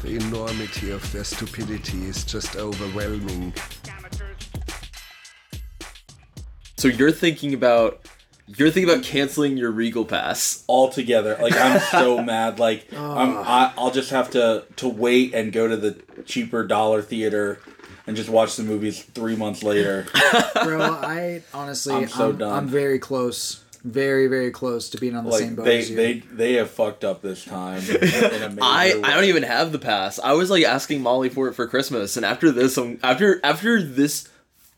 Cut! The enormity of their stupidity is just overwhelming. So you're thinking about you're thinking about canceling your Regal pass. altogether. Like I'm so mad. Like I'm, I, I'll just have to to wait and go to the cheaper dollar theater and just watch the movies three months later. Bro, I honestly, I'm I'm, so I'm, very close, very, very close to being on the same boat they as you. they they have fucked up this time. In a major I, way. I don't even have the pass. I was like asking Molly for it for Christmas, and after this, um, after after this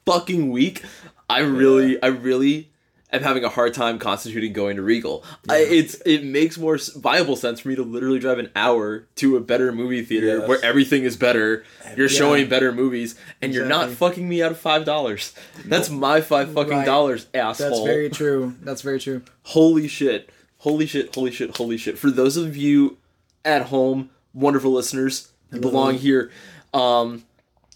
fucking week, I really I really am having a hard time constituting going to Regal. I, it's it makes more viable sense for me to literally drive an hour to a better movie theater Yes. where everything is better. You're showing better movies, and you're not fucking me out of five dollars. That's my five fucking Right. dollars, asshole. That's very true. That's very true. Holy shit. Holy shit, holy shit, holy shit. For those of you at home, wonderful listeners, you belong here. Um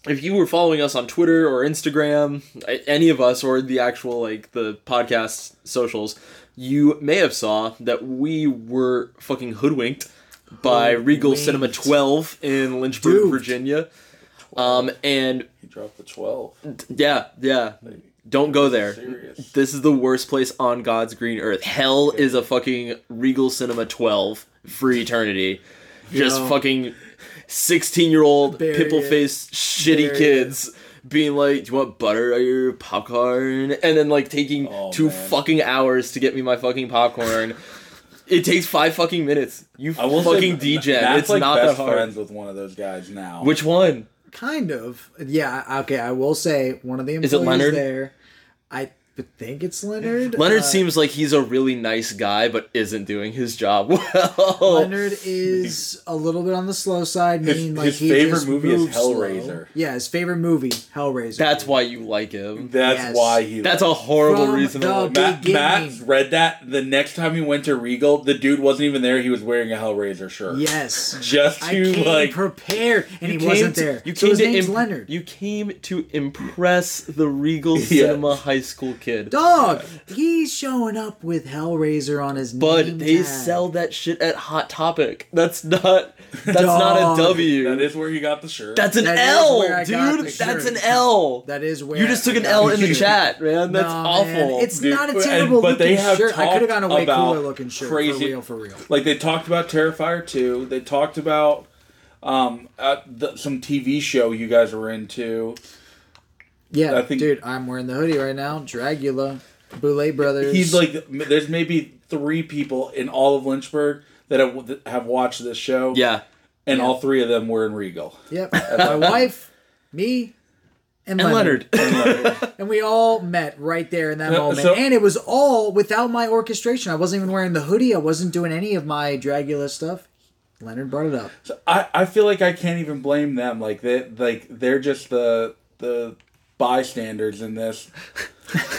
if you were following us on Twitter or Instagram, any of us or the actual like the podcast socials, you may have saw that we were fucking hoodwinked by Regal Cinema 12 in Lynchburg, Duped. Virginia. Um and He dropped the twelve. yeah, yeah. Don't go there. Serious. This is the worst place on God's green earth. Hell is a fucking Regal Cinema 12 for eternity. Just Yo. fucking 16 year old pimple faced shitty Bury kids being like, Do you want butter or your popcorn? And then like taking Oh, two man. fucking hours to get me my fucking popcorn. it takes five fucking minutes. You I will fucking DJ. It's like not best that hard. friends with one of those guys now. Which one? Kind of. Yeah. Okay. I will say one of the Is it employees Leonard? there. I think it's Leonard. Leonard Uh, seems like he's a really nice guy, but isn't doing his job well. Leonard is a little bit on the slow side. His- meaning like his he favorite just movie is moves slow. Hellraiser. Yeah, his favorite movie, Hellraiser. That's why you like him. That's Yes. why he. That's a horrible From reason to the like big- Matt. Matt read that the next time he went to Regal, the dude wasn't even there. He was wearing a Hellraiser shirt. yes. Just I to came like prepared, and he wasn't to- there. You so came his to name's imp- Leonard. You came to impress the Regal Cinema high school kid. Dog, he's showing up with Hellraiser on his But name they tag. sell that shit at Hot Topic. That's not. That's not a W. that is where he got the shirt. That's an That is L, where I got dude. That's shirt. an L. That is where you just took an L in the shirt. chat, man. That's No, awful. man, It's Dude, not a and- terrible but they looking have shirt. I could have talked gotten a way cooler looking shirt crazy- for real, for real. like they talked about Terrifier 2. They talked about um uh, the, some TV show you guys were into. Yeah, I think- dude, I'm wearing the hoodie right now. Dragula, Boulet Brothers. He's like, there's maybe three people in all of Lynchburg that have, that have watched this show. yeah. and all three of them were in Regal. yep, my wife, me, and, And Leonard. Leonard. and we all met right there in that moment. so- and it was all without my orchestration. I wasn't even wearing the hoodie. I wasn't doing any of my Dragula stuff. Leonard brought it up. So I, I feel like I can't even blame them. Like they like they're just the the bystanders in this.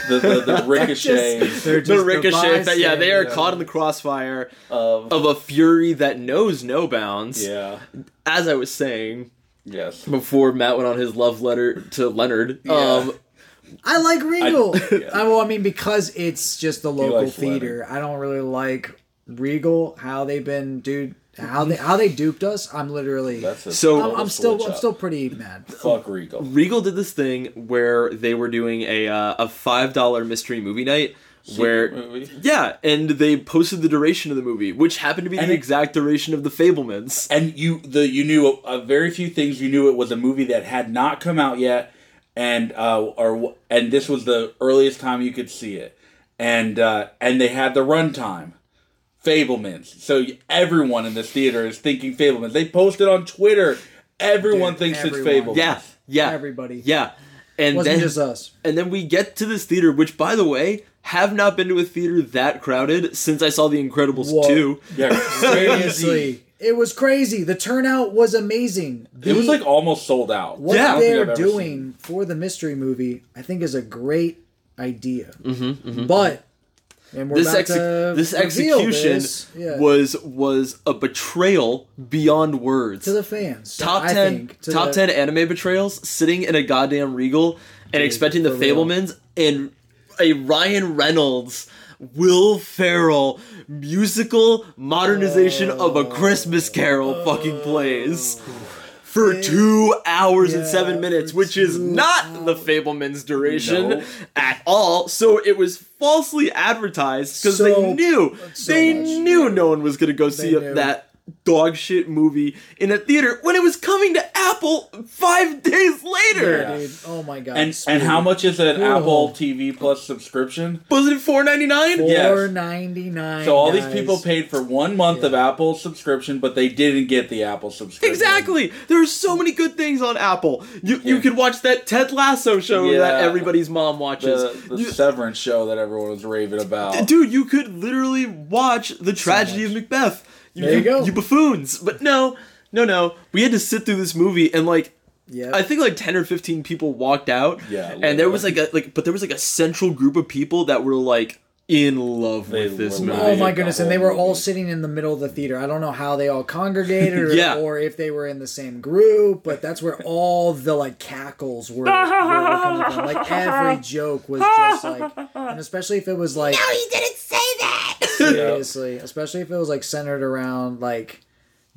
The the, the ricochet They're the ricochet. that, yeah, they are caught in the crossfire of of a fury that knows no bounds. yeah As I was saying yes. before, Matt went on his love letter to Leonard. Um, I like Regal. I, yeah. well, I mean, because it's just the local likes theater. I don't really like Regal. How they've been, dude. How they how they duped us. I'm literally. That's a So- I'm, I'm still I'm up. still pretty mad. fuck Regal. Regal did this thing where they were doing a uh, a five dollar mystery movie night. Where movie? yeah, and they posted the duration of the movie, which happened to be And the it- exact duration of the Fabelmans. and you the you knew a, a very few things. You knew it was a movie that had not come out yet, and uh, or and this was the earliest time you could see it, and uh, and they had the runtime, Fabelmans. So everyone in this theater is thinking Fabelmans. They posted on Twitter. Everyone Dude, thinks everyone. it's Fabelmans. Yeah, yeah, Everybody. yeah. And Wasn't then just us. and then we get to this theater, which by the way, have not been to a theater that crowded since I saw The Incredibles Whoa. two. yeah, Seriously. It was crazy. The turnout was amazing. It was like almost sold out. what I they're I've doing for the mystery movie, I think, is a great idea. Mm-hmm, But and we're this about exe- to this execution this, yeah, was was a betrayal beyond words. to the fans. top I ten to top the- ten anime betrayals, sitting in a goddamn Regal and expecting the for real. Fabelmans and a Ryan Reynolds, Will Ferrell musical modernization of a oh. Christmas Carol fucking plays. Oh. For two hours and seven minutes, which is two not the Fabelman's duration No. at all. So it was falsely advertised because So- they knew so they much. knew no one was gonna go see knew. that dog shit movie in a theater when it was coming to Apple five days later. Yeah, dude. Oh my god. And and how much is an. Apple TV Plus subscription? Was it four ninety nine? Yeah. Four ninety nine. So all these people paid for one month of Apple subscription, but they didn't get the Apple subscription. Exactly. There are so many good things on Apple. You you could watch that Ted Lasso show Yeah. that everybody's mom watches. The, the You- Severance show that everyone was raving about. Dude, you could literally watch the tragedy of Macbeth. There you go. You buffoons. But no, no, no. We had to sit through this movie and like Yeah. I think like ten or fifteen people walked out. Yeah, and there was like a like, but there was like a central group of people that were like in love They with this movie. Oh my goodness! And they were all sitting in the middle of the theater. I don't know how they all congregated, or, Yeah. or if they were in the same group, but that's where all the like cackles were, were coming from. Like every joke was just like, and especially if it was like, No, he didn't say that. Seriously, especially if it was like centered around like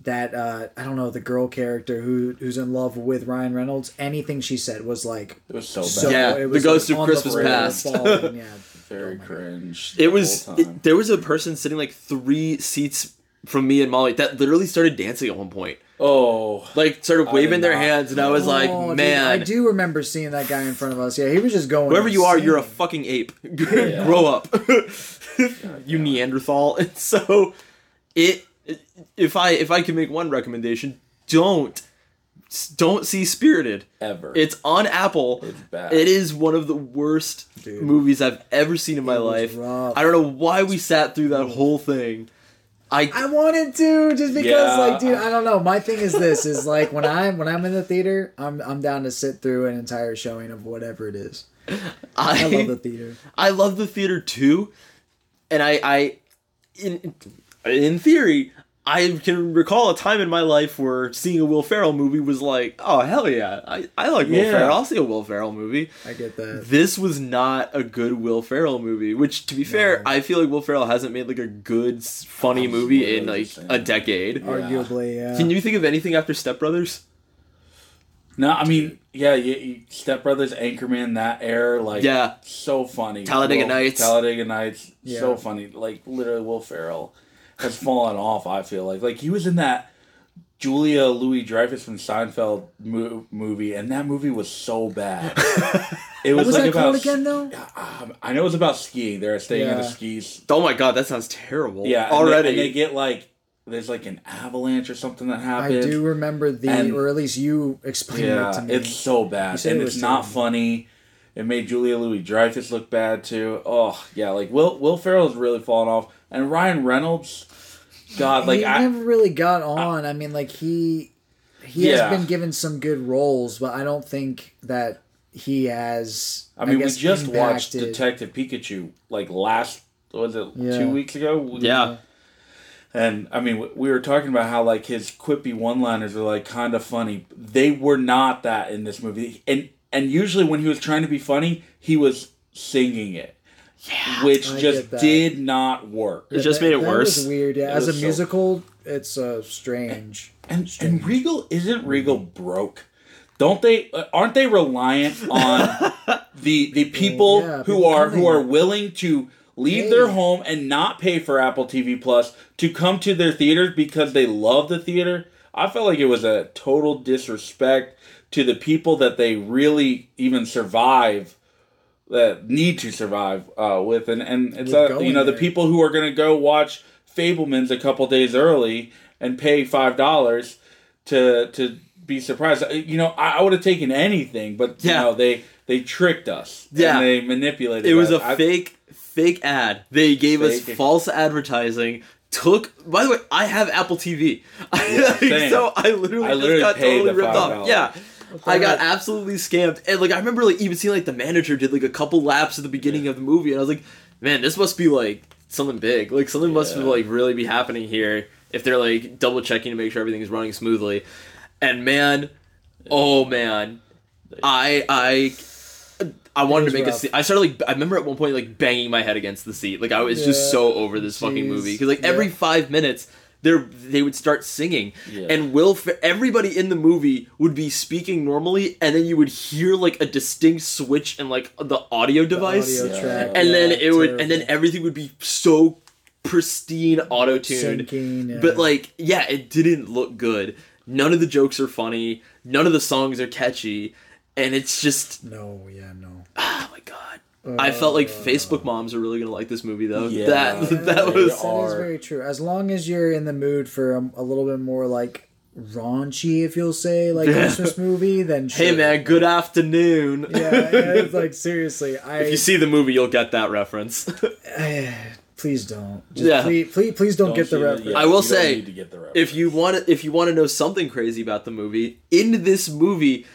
that. uh I don't know the girl character who who's in love with Ryan Reynolds. Anything she said was like It was so bad. so. Yeah, it was the ghost like, of Christmas floor, Past. falling, yeah. Very cringe. It the was it- there was a person sitting like three seats from me and Molly that literally started dancing at one point. oh, Like started I waving their not. hands and I was like, Oh, dude, man, I do remember seeing that guy in front of us. Yeah, he was just going. whoever you are, you're a fucking ape. Grow up. you Neanderthal. And so it if I if I can make one recommendation, don't don't see Spirited. ever. It's on Apple. It's bad. It is one of the worst Dude. movies I've ever seen in my It life. rough. I don't know why we sat through that whole thing. I, I wanted to just because, Yeah. like, dude, I don't know. My thing is this: is like when I'm when I'm in the theater, I'm I'm down to sit through an entire showing of whatever it is. I love the theater. I love the theater too, and I, I, in in theory, I can recall a time in my life where seeing a Will Ferrell movie was like, oh hell yeah, I, I like Will Yeah. Ferrell. I'll see a Will Ferrell movie. I get that. This was not a good Will Ferrell movie. Which, to be fair, I feel like Will Ferrell hasn't made like a good, funny movie in like a decade. Arguably, yeah. Can you think of anything after Step Brothers? No, I mean, yeah, you, you, Step Brothers, Anchorman, that era, like, Yeah. so funny. Talladega Will- Nights. Talladega Nights, so funny. Like, literally, Will Ferrell has fallen off. I feel like, like he was in that Julia Louis Dreyfus from Seinfeld mo- movie, and that movie was so bad. It was, was like that about called again, though? um, I know it was about skiing. They're staying at Yeah. the skis. Oh my god, that sounds terrible. Yeah, and they- already. and they, get like there's like an avalanche or something that happened. I do remember the, And- or at least you explained it to me. it's so bad, said and it it's not terrible. funny. It made Julia Louis Dreyfus look bad too. Oh yeah, like Will Will Ferrell's really fallen off, and Ryan Reynolds. God, like he I, never really got on. I, mean, like he he Yeah. has been given some good roles, but I don't think that he has. I mean, we guess, just watched Detective Pikachu like last was it Yeah. two weeks ago? yeah. And I mean, we- we were talking about how like his quippy one-liners are like kind of funny. They were not that in this movie, and and usually when he was trying to be funny, he was singing it, yeah, which I just did not work. It just made it that worse. Was weird, yeah. It As a so- musical, it's uh, strange. And and Regal isn't Regal broke. Don't they? uh, Aren't they reliant on the the people yeah, who people are who are willing to leave Pay. their home and not pay for Apple TV Plus to come to their theaters because they love the theater? I felt like it was a total disrespect to the people that they really even survive that need to survive uh, with, and and it's uh, you know the people who are going to go watch Fabelmans a couple days early and pay five dollars to to be surprised. Uh, You know, I, I would have taken anything, but you Yeah. know they they tricked us. Yeah. and they manipulated. It was us. a I- fake fake ad. They gave us Fake. false advertising took. By the way, I have Apple TV, same. so I literally, I literally just got paid totally ripped off. Yeah. I got absolutely scammed, and like I remember, like even seeing like the manager did like a couple laps at the beginning of the movie, and I was like, "Man, this must be like something big. Like something must Yeah. like really be happening here if they're like double checking to make sure everything is running smoothly." And man, oh man, I I I wanted to make a rough. scene. I started like I remember at one point like banging my head against the seat. Like I was just so over this fucking movie because like every Yeah. five minutes. They they would start singing, Yeah. and Will everybody in the movie would be speaking normally, and then you would hear like a distinct switch in like the audio device, audio track, and then yeah, it would, and then everything would be so pristine auto tuned. Yeah. But like, yeah, it didn't look good. None of the jokes are funny. None of the songs are catchy, and it's just no, yeah, no. Oh my god. I felt like Facebook moms are really gonna like this movie though. Yeah. That that That was is are. very true. As long as you're in the mood for a, a little bit more like raunchy, if you'll say, like Christmas movie, then Hey man, good afternoon. Yeah, yeah, it's like seriously, I if you see the movie, you'll get that reference. please don't. Just Yeah. please, please, please don't, get the see reference. I will you don't say, need to get the reference. if you want to, if you want to know something crazy about the movie, in this movie,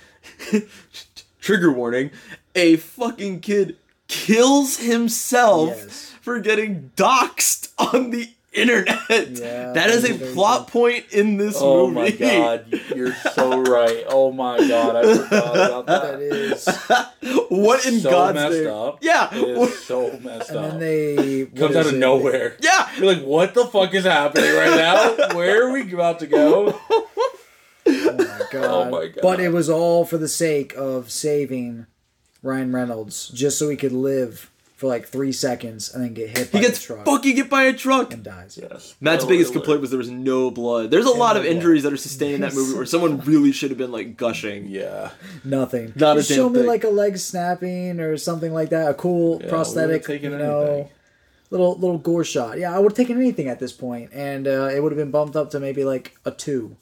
trigger warning, a fucking kid kills himself Yes. for getting doxxed on the internet. Yeah, that is a they plot point in this Oh movie. Oh my god, you're so right. Oh my god, I forgot about That that. is, what in so God's messed name? up. Yeah. It is so messed and up. And then they Comes out of it? nowhere. Yeah. You're like, what the fuck is happening right now? Where are we about to go? Oh my god! Oh my God. But it was all for the sake of saving Ryan Reynolds, just so he could live for like three seconds and then get hit by He gets a truck fucking hit by a truck. and dies. Yes. Matt's Oh, biggest really? complaint was there was no blood. There's a lot no of blood. injuries that are sustained in that movie where someone really should have been like gushing. Yeah. Nothing. Not a Just show me thing. like a leg snapping or something like that. A cool Yeah, prosthetic, we would've you know, anything. little little gore shot. Yeah, I would have taken anything at this point, and uh, it would have been bumped up to maybe like a two.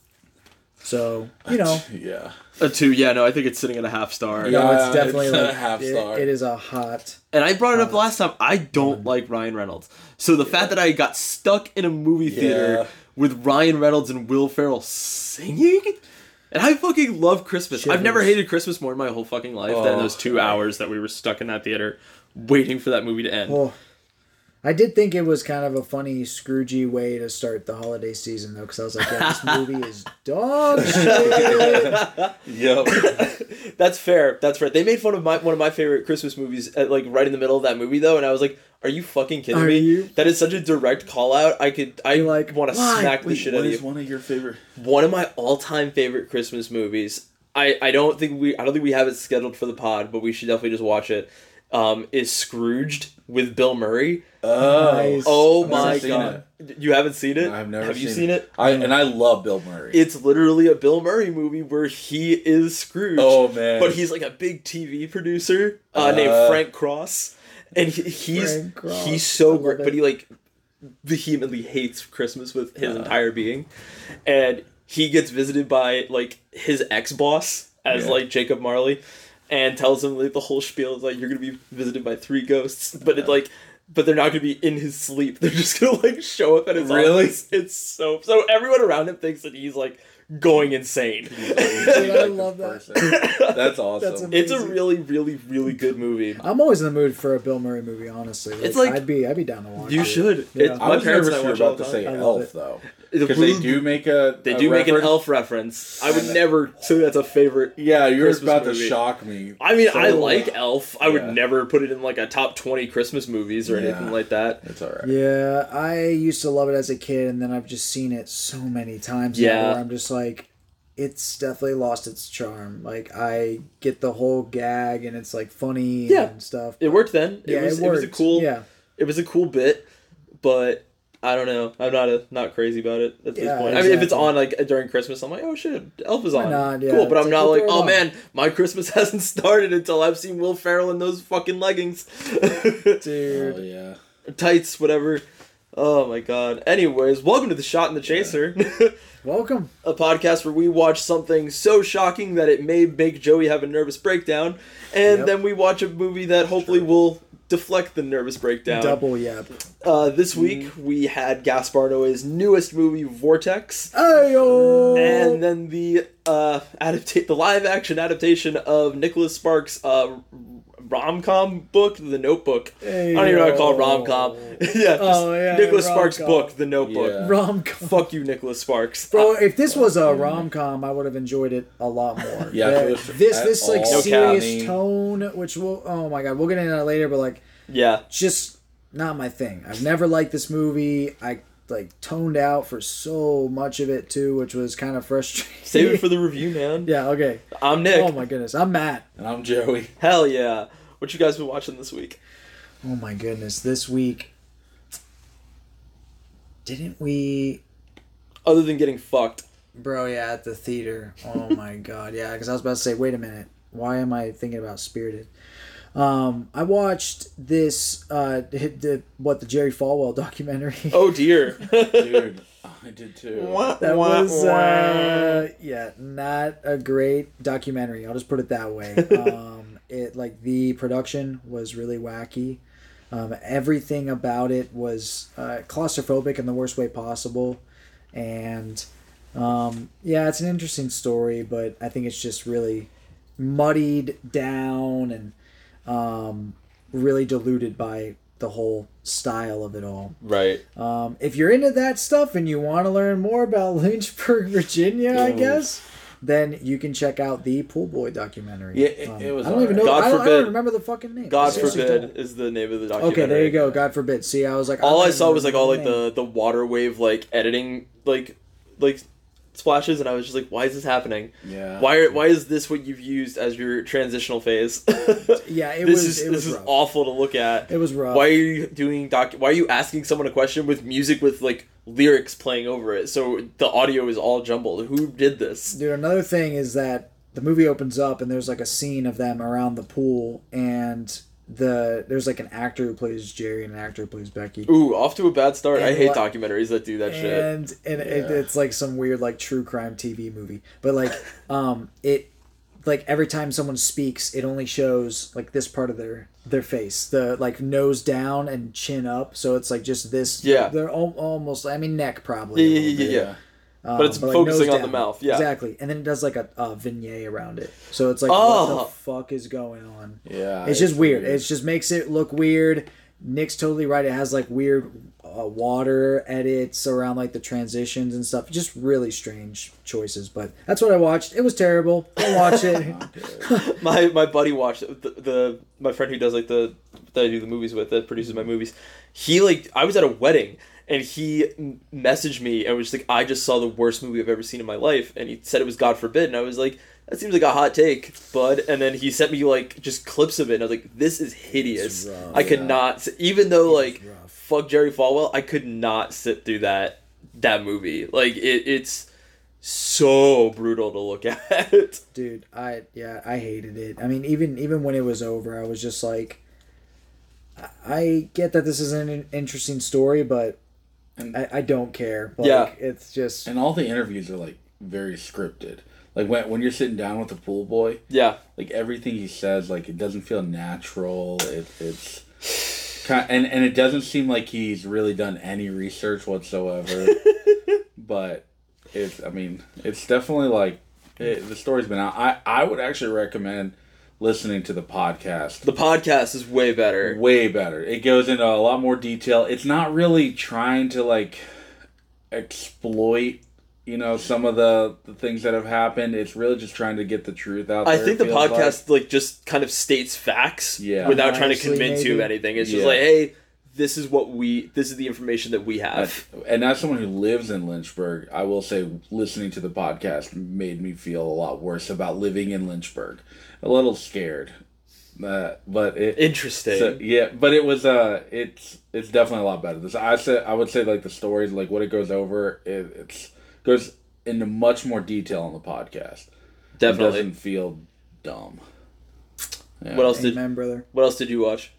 So you know, Yeah. A two, yeah, no, I think it's sitting at a half star. Yeah. no, it's definitely it's a like half it- star. it is a hot. And I brought it up last time. I don't like Ryan Reynolds. So the fact that I got stuck in a movie theater Yeah. with Ryan Reynolds and Will Ferrell singing, and I fucking love Christmas. I've never hated Christmas more in my whole fucking life than Oh, those two hours that we were stuck in that theater waiting for that movie to end. Well, I did think it was kind of a funny Scroogey way to start the holiday season though, because I was like, yeah, this movie is dog shit. Yep. That's fair. That's fair. They made fun of my one of my favorite Christmas movies, at, like right in the middle of that movie, though, and I was like, "Are you fucking kidding Are me? you? That is such a direct call out. I could, I You're like, want to why? smack the shit out of you." you." one of your favorite? One of my all-time favorite Christmas movies. I, I don't think we I don't think we have it scheduled for the pod, but we should definitely just watch it. Um, is Scrooged with Bill Murray? Oh. Nice. Oh my never seen god! You haven't seen it? I've never Have you seen seen it? I and I love Bill Murray. It's literally a Bill Murray movie where he is Scrooge. Oh, man. But he's like a big TV producer uh, named Uh. Frank Cross, and he, he's Frank Cross. he's so great. But he like vehemently hates Christmas with his entire being, and he gets visited by like his ex boss as Yeah. like Jacob Marley, and tells him like the whole spiel is like you're gonna be visited by three ghosts, but it like. But they're not gonna be in his sleep. They're just gonna like show up at his Really? office. It's so so everyone around him thinks that he's like going insane. Dude, I love that. That's awesome. That's amazing. It's a really, really, really good movie. I'm always in the mood for a Bill Murray movie. Honestly, It's like- I'd be I'd be down to watch. You it. should. Yeah. It's, I my was parents nervous you were watch it all about to the say time. Elf it. though, The because they do make a. They a do make an reference- elf reference. I would never say that's a favorite. Yeah, you're Christmas about movie. to shock me. I mean, I like Elf. I would never put it in like a top twenty Christmas movies or Yeah. anything like that. It's alright. Yeah, I used to love it as a kid, and then I've just seen it so many times. now Yeah. where I'm just like, it's definitely lost its charm. Like I get the whole gag, and it's like funny Yeah. and stuff. It worked then. It yeah, was it it, was a worked. cool. Yeah, It was a cool bit, but I don't know. I'm not a not crazy about it at this Yeah, point. I mean, if it's on like during Christmas, I'm like, oh shit, Elf is on. not? Yeah, cool, but it's I'm not like, oh on. man, my Christmas hasn't started until I've seen Will Ferrell in those fucking leggings, dude. Oh yeah. tights, whatever. Oh my god. Anyways, welcome to the Shot and the Chaser, Welcome. a podcast where we watch something so shocking that it may make Joey have a nervous breakdown, and Yep. then we watch a movie that hopefully will deflect the nervous breakdown. Double yep. Uh, this week we had Gaspar Noé's newest movie, Vortex. Ayo! and then the uh adaptate the live action adaptation of Nicholas Sparks' uh rom com book, The Notebook. I don't even know how to call it rom com. yeah, Oh, yeah, Nicholas Sparks' rom-com. book, The Notebook. Yeah. rom com. Fuck you, Nicholas Sparks. Bro, if this was a rom com, I would have enjoyed it a lot more. Yeah, if The- this at this like all serious funny. tone, which will oh my god, we'll get into that later. But like, yeah, just not my thing. I've never liked this movie. I like toned out for so much of it too, which was kind of frustrating. save it for the review, man. yeah. Okay. I'm Nick. Oh my goodness, I'm Matt. And I'm Joey. Hell yeah. What you guys been watching this week? Oh my goodness, this week. Didn't we Other than getting fucked. Bro, yeah, at the theater. Oh my god, yeah. Because I was about to say, wait a minute, why am I thinking about Spirited? Um, I watched this, uh, the, the what the Jerry Falwell documentary. Oh dear. Dude, I did too. that was, uh, yeah, not a great documentary. I'll just put it that way. Um, it like the production was really wacky. Um, everything about it was uh, claustrophobic in the worst way possible, and um, yeah, it's an interesting story, but I think it's just really muddied down and um, really diluted by the whole style of it all. right. Um, if you're into that stuff and you want to learn more about Lynchburg, Virginia, I guess, then you can check out the Pool Boy documentary. Yeah, it- it um, was I don't even know. God I, don't, I don't remember the fucking name. God forbid don't. is the name of the documentary. Okay, there you go. God forbid. See, I was like, all don't I saw was like all like remember the the water wave like editing like like splashes, and I was just like, why is this happening? Yeah. Why are, why is this what you've used as your transitional phase? Yeah, it this was- is it this was is rough. awful to look at. It was rough. Why are you doing doc? Why are you asking someone a question with music with like lyrics playing over it? So the audio is all jumbled. Who did this? Dude, another thing is that the movie opens up and there's like a scene of them around the pool, and the there's like an actor who plays Jerry and an actor who plays Becky. Ooh, off to a bad start. I hate what- documentaries that do that shit. and and it, it's like some weird like true crime TV movie. But like um it like every time someone speaks, it only shows like this part of their their face, the like nose down and chin up. So it's like just this. Yeah. they're al- almost. I mean, neck probably. Yeah, yeah, yeah, yeah. Um, But it's like, focusing on the mouth, yeah. exactly. And then it does like a, a vignette around it. So it's like, Oh. what the fuck is going on? Yeah. it's just weird. It just makes it look weird. Nick's totally right. It has like weird uh, water edits around like the transitions and stuff. Just really strange choices. But that's what I watched. It was terrible. Don't watch it. my my buddy watched it. the, the my friend who does like the that I do the movies with that produces my movies. He like I was at a wedding and he messaged me and was like I just saw the worst movie I've ever seen in my life and he said it was God forbid and I was like that seems like a hot take, bud. And then he sent me like just clips of it and I was like this is hideous. Rough, I could yeah. not even though like rough. fuck Jerry Falwell, I could not sit through that that movie. Like it it's so brutal to look at. Dude, I yeah, I hated it. I mean, even even when it was over, I was just like I get that this is an interesting story, but And- I, I don't care. Like, Yeah. it's just And all the interviews are like very scripted. Like when when you're sitting down with the pool boy, yeah. like everything he says, like it doesn't feel natural. It, it's kind and and it doesn't seem like he's really done any research whatsoever. but it's, I mean, it's definitely like it, the story's been out. I I would actually recommend listening to the podcast. The podcast is way better. way better. It goes into a lot more detail. It's not really trying to like exploit, you know, some of the, the things that have happened. It's really just trying to get the truth out I there. think the podcast like. just kind of states facts Yeah. without trying to Honestly, convince you of anything. It's just like, hey, this is what we this is the information that we have. And as someone who lives in Lynchburg, I will say listening to the podcast made me feel a lot worse about living in Lynchburg. A little scared. Uh, but it Interesting. So, yeah, but it was uh, it's it's definitely a lot better. This I said I would say like the stories, like what it goes over, it it's goes into much more detail on the podcast. It Definitely. doesn't feel dumb. Yeah. What else did amen, brother. What else did you watch?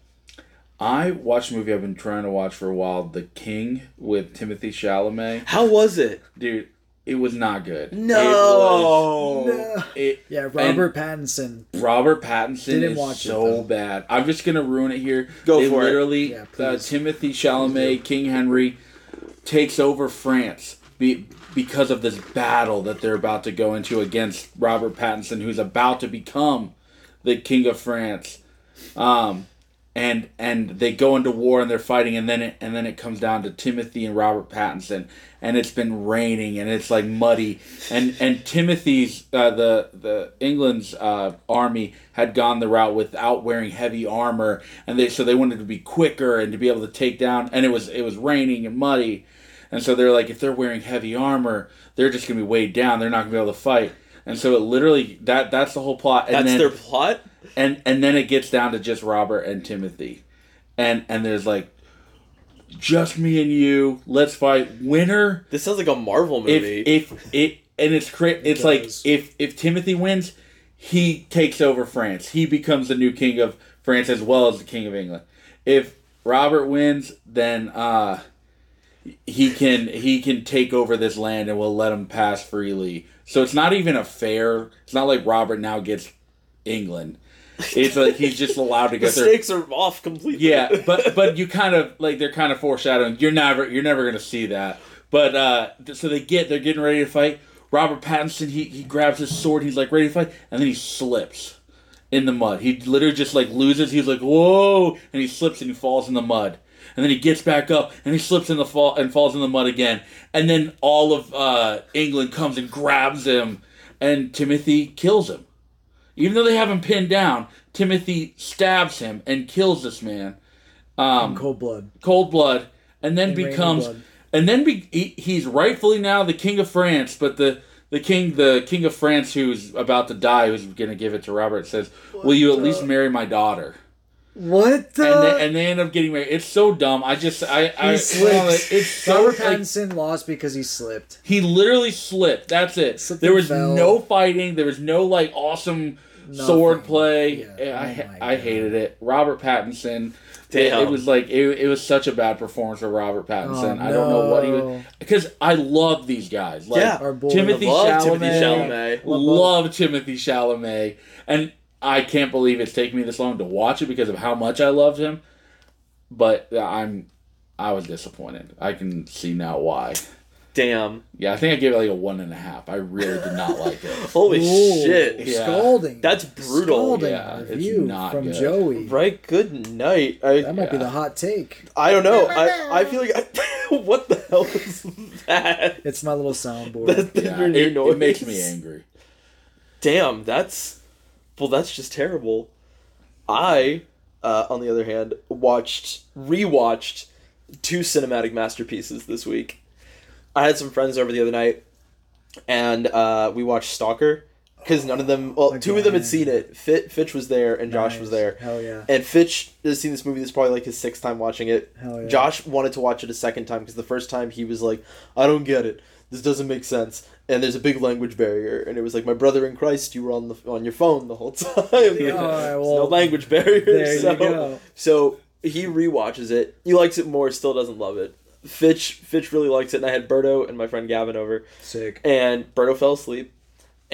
I watched a movie I've been trying to watch for a while, The King with Timothée Chalamet. How was it? Dude, it was not good. No. It was, it, Yeah, Robert Pattinson. Robert Pattinson Didn't is watch it, so though. bad. I'm just gonna ruin it here. Go they for it. literally, Yeah, uh. Timothée Chalamet, King Henry, takes over France be, because of this battle that they're about to go into against Robert Pattinson, who's about to become the King of France. Um, and and they go into war and they're fighting, and then it and then it comes down to Timothy and Robert Pattinson, and it's been raining and it's like muddy, and and Timothy's uh, the the England's uh, army had gone the route without wearing heavy armor, and they so they wanted to be quicker and to be able to take down, and it was it was raining and muddy, and so they're like if they're wearing heavy armor, they're just gonna be weighed down, they're not gonna be able to fight. And so it literally that that's the whole plot. And That's then, their plot. And and then it gets down to just Robert and Timothy, and and there's like, just me and you. Let's fight. Winner. This sounds like a Marvel movie. If if it and it's cra- it's does. like if if Timothy wins, he takes over France. He becomes the new king of France as well as the king of England. If Robert wins, then uh he can he can take over this land and we'll let him pass freely. So it's not even a fair. It's not like Robert now gets England. It's like he's just allowed to the go there. stakes are off completely. Yeah, but but you kind of like they're kind of foreshadowing. You're never you're never gonna see that. But uh, so they get they're getting ready to fight. Robert Pattinson he he grabs his sword. He's like ready to fight, and then he slips in the mud. He literally just like loses. He's like whoa, and he slips and he falls in the mud. And then he gets back up and he slips in the fall and falls in the mud again. And then all of uh, England comes and grabs him, and Timothy kills him. Even though they have him pinned down, Timothy stabs him and kills this man, um, Cold blood. cold blood, and then In becomes, and then be, he, he's rightfully now the king of France. But the the king, the king of France, who's about to die, who's going to give it to Robert, says, "Will you at least marry my daughter?" What the? And they, and they end up getting married. It's so dumb. I just I I he slipped. it's so Robert like, Pattinson lost because he slipped. he literally slipped. That's it. Slipped there was fell. no fighting. There was no like awesome sword play. Yeah. I Oh I hated it. Robert Pattinson. It, Damn. it was like it, it was such a bad performance for Robert oh, Pattinson. Oh, I don't know what he no. was because I love these guys. Like Yeah. Our boy. Timothy Love Chalamet. Timothée Chalamet. Love Timothée Chalamet, and I can't believe it's taken me this long to watch it because of how much I loved him. But uh, I'm, I was disappointed. I can see now why. Damn. Yeah, I think I gave it like a one and a half. I really did not like it. Holy Ooh, shit. Yeah. Scalding. That's brutal. Scalding Yeah, it's review not from good. Joey. Right. Good night. I That might be the hot take. I don't know. I I feel like I, what the hell is that? It's my little soundboard. That's Yeah, it, noise. it makes me angry. Damn, that's well, that's just terrible. I, uh, on the other hand, watched rewatched two cinematic masterpieces this week. I had some friends over the other night, and uh, we watched Stalker because none of them, well, two of them had seen it. Fit, Fitch was there, and Josh was there. Hell yeah. And Fitch has seen this movie. This is probably like his sixth time watching it. Hell yeah. Josh wanted to watch it a second time because the first time he was like, "I don't get it. This doesn't make sense." And there's a big language barrier. And it was like, "My brother in Christ, you were on the on your phone the whole time. Oh, there's no well, language barrier." there you so, go. so he rewatches it. He likes it more. Still doesn't love it. Fitch Fitch really likes it, and I had Berto and my friend Gavin over, Sick. and Berto fell asleep.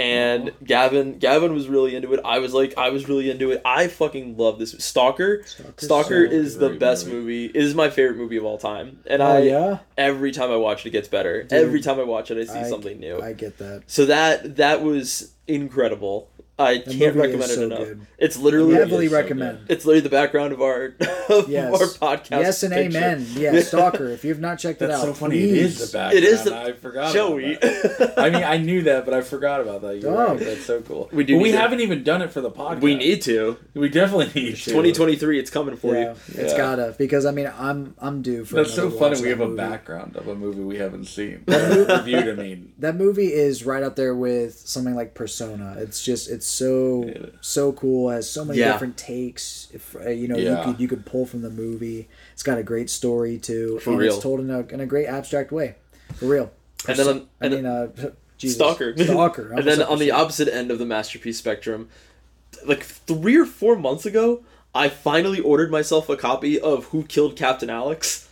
And Gavin, Gavin was really into it. I was like, I was really into it. I fucking love this. Stalker, Stalker's Stalker so is the best movie. movie. It is my favorite movie of all time. And Oh I, yeah. every time I watch it, it gets better. every time I watch it, I see I- something new. I get that. so that that was incredible. I can't recommend it so enough. good. It's literally Heavily so recommend. it's literally the background of our of Yes. our podcast. Yes and picture. amen. Yeah, Stalker. If you've not checked it out, so funny. Please. It is the background. It is the- I forgot. Joey. About that. I mean, I knew that, but I forgot about that. You're Oh. right. That's so cool. We do we to- haven't even done it for the podcast. we need to. We definitely need to. 2023, it's coming for Yeah, you. it's Yeah. gotta because I mean I'm I'm due for. That's so funny. We have that a background of a movie we haven't seen. Reviewed. I mean, That movie is right up there with something like Persona. It's just it's so so cool. Has so many Yeah. different takes. If uh, you know, Yeah. you could you could pull from the movie. It's got a great story too, For and real. it's told in a in a great abstract way. For real. And then on- I mean, uh, Jesus. Stalker. Stalker. And then on the opposite end of the masterpiece spectrum, like three or four months ago, I finally ordered myself a copy of Who Killed Captain Alex.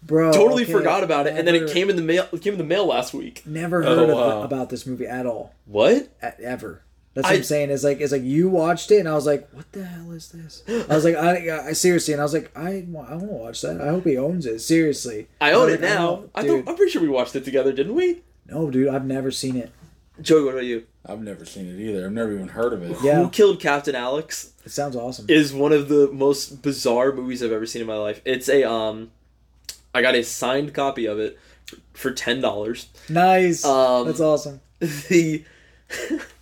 Bro, totally okay, forgot about it, and then it came in the mail. Came in the mail last week. Never Oh, heard of wow. about this movie at all, What? Ever. That's what I- I, am saying. Is like, it's like you watched it, and I was like, "What the hell is this?" I was like, "I, I seriously," and I was like, "I, wa- I want to watch that. I hope he owns it. Seriously." I own was it like, now. "Oh, I I'm pretty sure we watched it together, didn't we? no, dude, I've never seen it. Joey, what about you? I've never seen it either. I've never even heard of it. Yeah, Who Killed Captain Alex it sounds awesome. is one of the most bizarre movies I've ever seen in my life. It's a um, I got a signed copy of it for ten dollars. nice. Um, That's awesome. the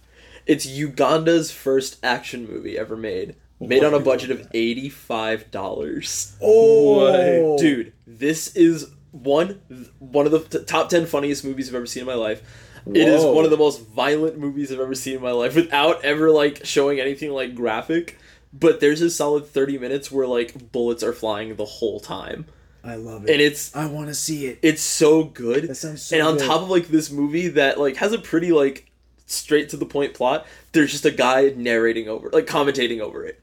it's Uganda's first action movie ever made. Made on a budget of eighty five dollars. Oh, Dude, this is one one of the t- top ten funniest movies I've ever seen in my life. It is one of the most violent movies I've ever seen in my life without ever like showing anything like graphic. But there's a solid thirty minutes where like bullets are flying the whole time, I love it. and it's I want to see it. it's so good. That sounds so and on good. top of like this movie that like has a pretty like straight to the point plot, there's just a guy narrating over like commentating over it.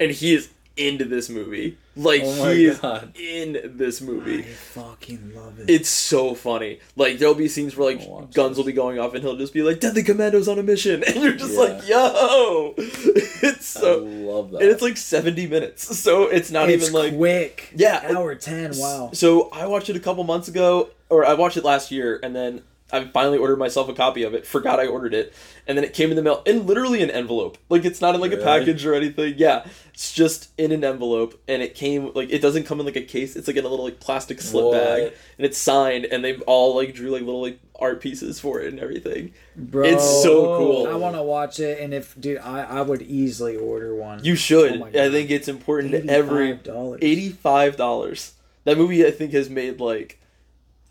And he is into this movie. Like Oh he is God. in this I movie. fucking love it. It's so funny. Like there'll be scenes where like guns will be going off and he'll just be like Deadly Commandos on a mission and you're just Yeah. like, yo It's I so love that. and it's like 70 minutes. So it's not it's even like quick. Yeah, hour ten. Wow. so I watched it a couple months ago, or I watched it last year, and then I finally ordered myself a copy of it. Forgot I ordered it, and then it came in the mail in literally an envelope. Like it's not in like a package or anything. Yeah, it's just in an envelope, and it came like it doesn't come in like a case. It's like in a little like plastic slip What? bag, and it's signed, and they all like drew like little like art pieces for it and everything. Bro, It's so cool. I want to watch it, and if dude, I, I would easily order one. You should. Oh I think it's important to every eighty-five dollars. That movie, I think, has made like,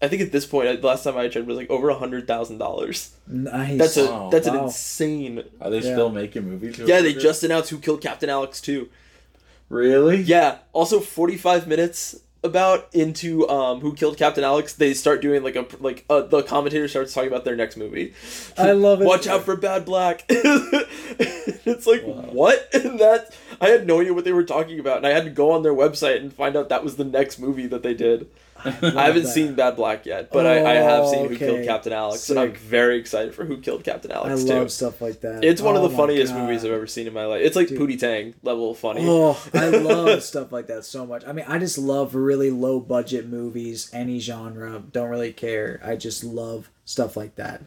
I think at this point, the last time I checked, was like over a hundred thousand dollars. nice. That's a Wow. that's an insane. Are they Yeah. still making movies? Yeah, they just announced who killed Captain Alex too. really. Yeah. Also, forty-five minutes about into um who killed Captain Alex, they start doing like a like uh, the commentator starts talking about their next movie. I love it. Watch out for Bad Black. it's like Wow. what? And that I had no idea what they were talking about, and I had to go on their website and find out that was the next movie that they did. I haven't that. seen Bad Black yet, but I, I have seen Oh, Who Killed. Captain Alex, and I'm very excited for Who Killed Captain I Alex love too. stuff like that. It's one of Oh the funniest God. movies I've ever seen in my life. It's like Pootie Tang level funny. Oh, I love stuff like that so much. I mean, I just love really low budget movies, any genre. Don't really care. I just love stuff like that,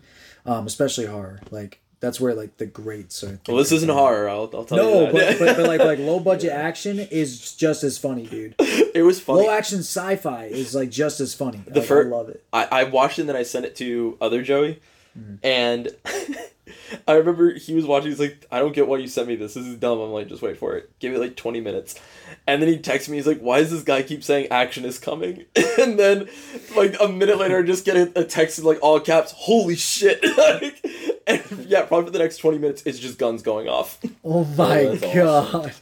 um, especially horror. Like that's where like the greats are. well, this isn't horror. I'll, I'll tell No, you but, that. but but like like low budget action is just as funny, dude. it was funny. Low action sci-fi is like just as funny. The Like, fir- I love it. I, I watched it and then I sent it to other Joey, Mm-hmm. and I remember he was watching. He's like, "I don't get why you sent me this. This is dumb." I'm like, "Just wait for it. Give it like 20 minutes." And then he texts me. He's like, "Why does this guy keep saying action is coming?" and then like a minute later, I just get a, a text in like all caps. Holy shit! Like, and yeah, probably for the next 20 minutes, it's just guns going off. Oh my that's god.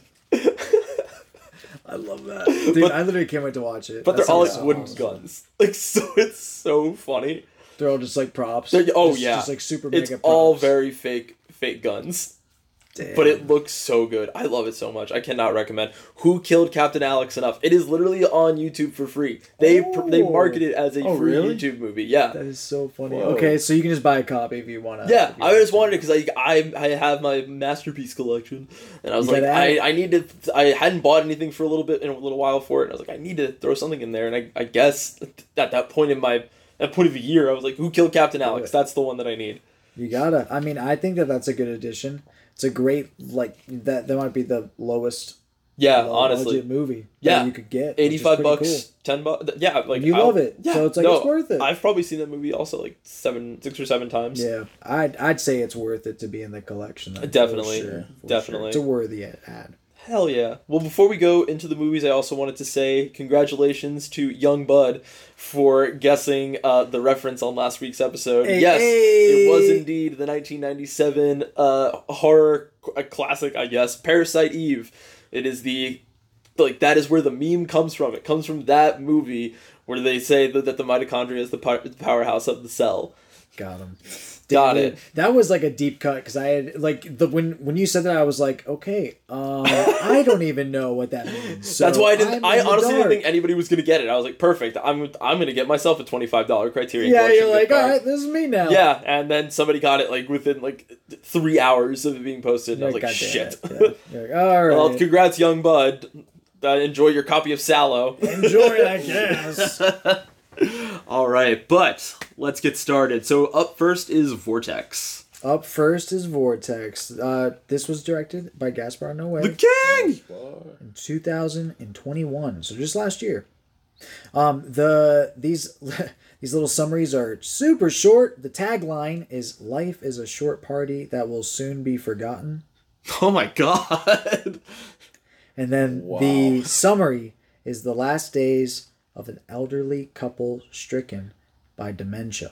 I love that, dude. But- I literally can't wait to watch it. But That they're all like so wooden awesome. guns. Like so, it's so funny. They're all just like props. They're- oh Just- yeah, just like super It's mega. all very fake, fake guns. Damn. but it looks so good. I love it so much. I cannot recommend. Who killed Captain Alex enough? It is literally on YouTube for free. They pr- they Oh. market it as a Oh, free really? YouTube movie. Yeah. That is so funny. Whoa. Okay, so you can just buy a copy if you want to. yeah, I just wanted it because I, I I have my masterpiece collection, and I was You like, I. I need to. I hadn't bought anything for a little bit in a little while for it, and I was like, I need to throw something in there, and I, I guess at that point in my that point of the year, I was like, who killed Captain Alex? That's the one that I need. You gotta. I mean, I think that that's a good addition. It's a great like that. That might be the lowest. Yeah, low honestly, movie. Yeah. that you could get. eighty-five bucks, cool. ten bucks. Yeah, like You I'll- love it, Yeah, so it's like, it's worth it. I've probably seen that movie also like seven, six or seven times. Yeah, I'd I'd say it's worth it to be in the collection. though, for Definitely, sure, for definitely. It's a worthy ad. Hell yeah. Well, before we go into the movies, I also wanted to say congratulations to Young Bud for guessing uh, the reference on last week's episode. Hey, yes, it was indeed the 1997 uh, horror classic, I guess, Parasite Eve. It is the like that is where the meme comes from. It comes from that movie where they say that, that the mitochondria is the, the powerhouse of the cell. Got him. Got it. That was like a deep cut because I had like the when when you said that I was like, okay, um, I don't even know what that means. So That's why I didn't. I honestly didn't think anybody was gonna get it. I was like, perfect. I'm I'm gonna get myself a twenty five dollar Criterion. Yeah, you're like, all card." right, this is me now. Yeah, and then somebody got it like within like three hours of it being posted. And I was Like, shit. Yeah. Like, all right, well, congrats, young bud. Uh, enjoy your copy of Salò. enjoy I guess. All right, but let's get started. So up first is Vortex. Up first is Vortex. Uh, this was directed by Gaspar Noé. The King. in 2021 so just last year um the these these little summaries are super short the tagline is life is a short party that will soon be forgotten Oh my god. and then the summary is the last days of an elderly couple stricken by dementia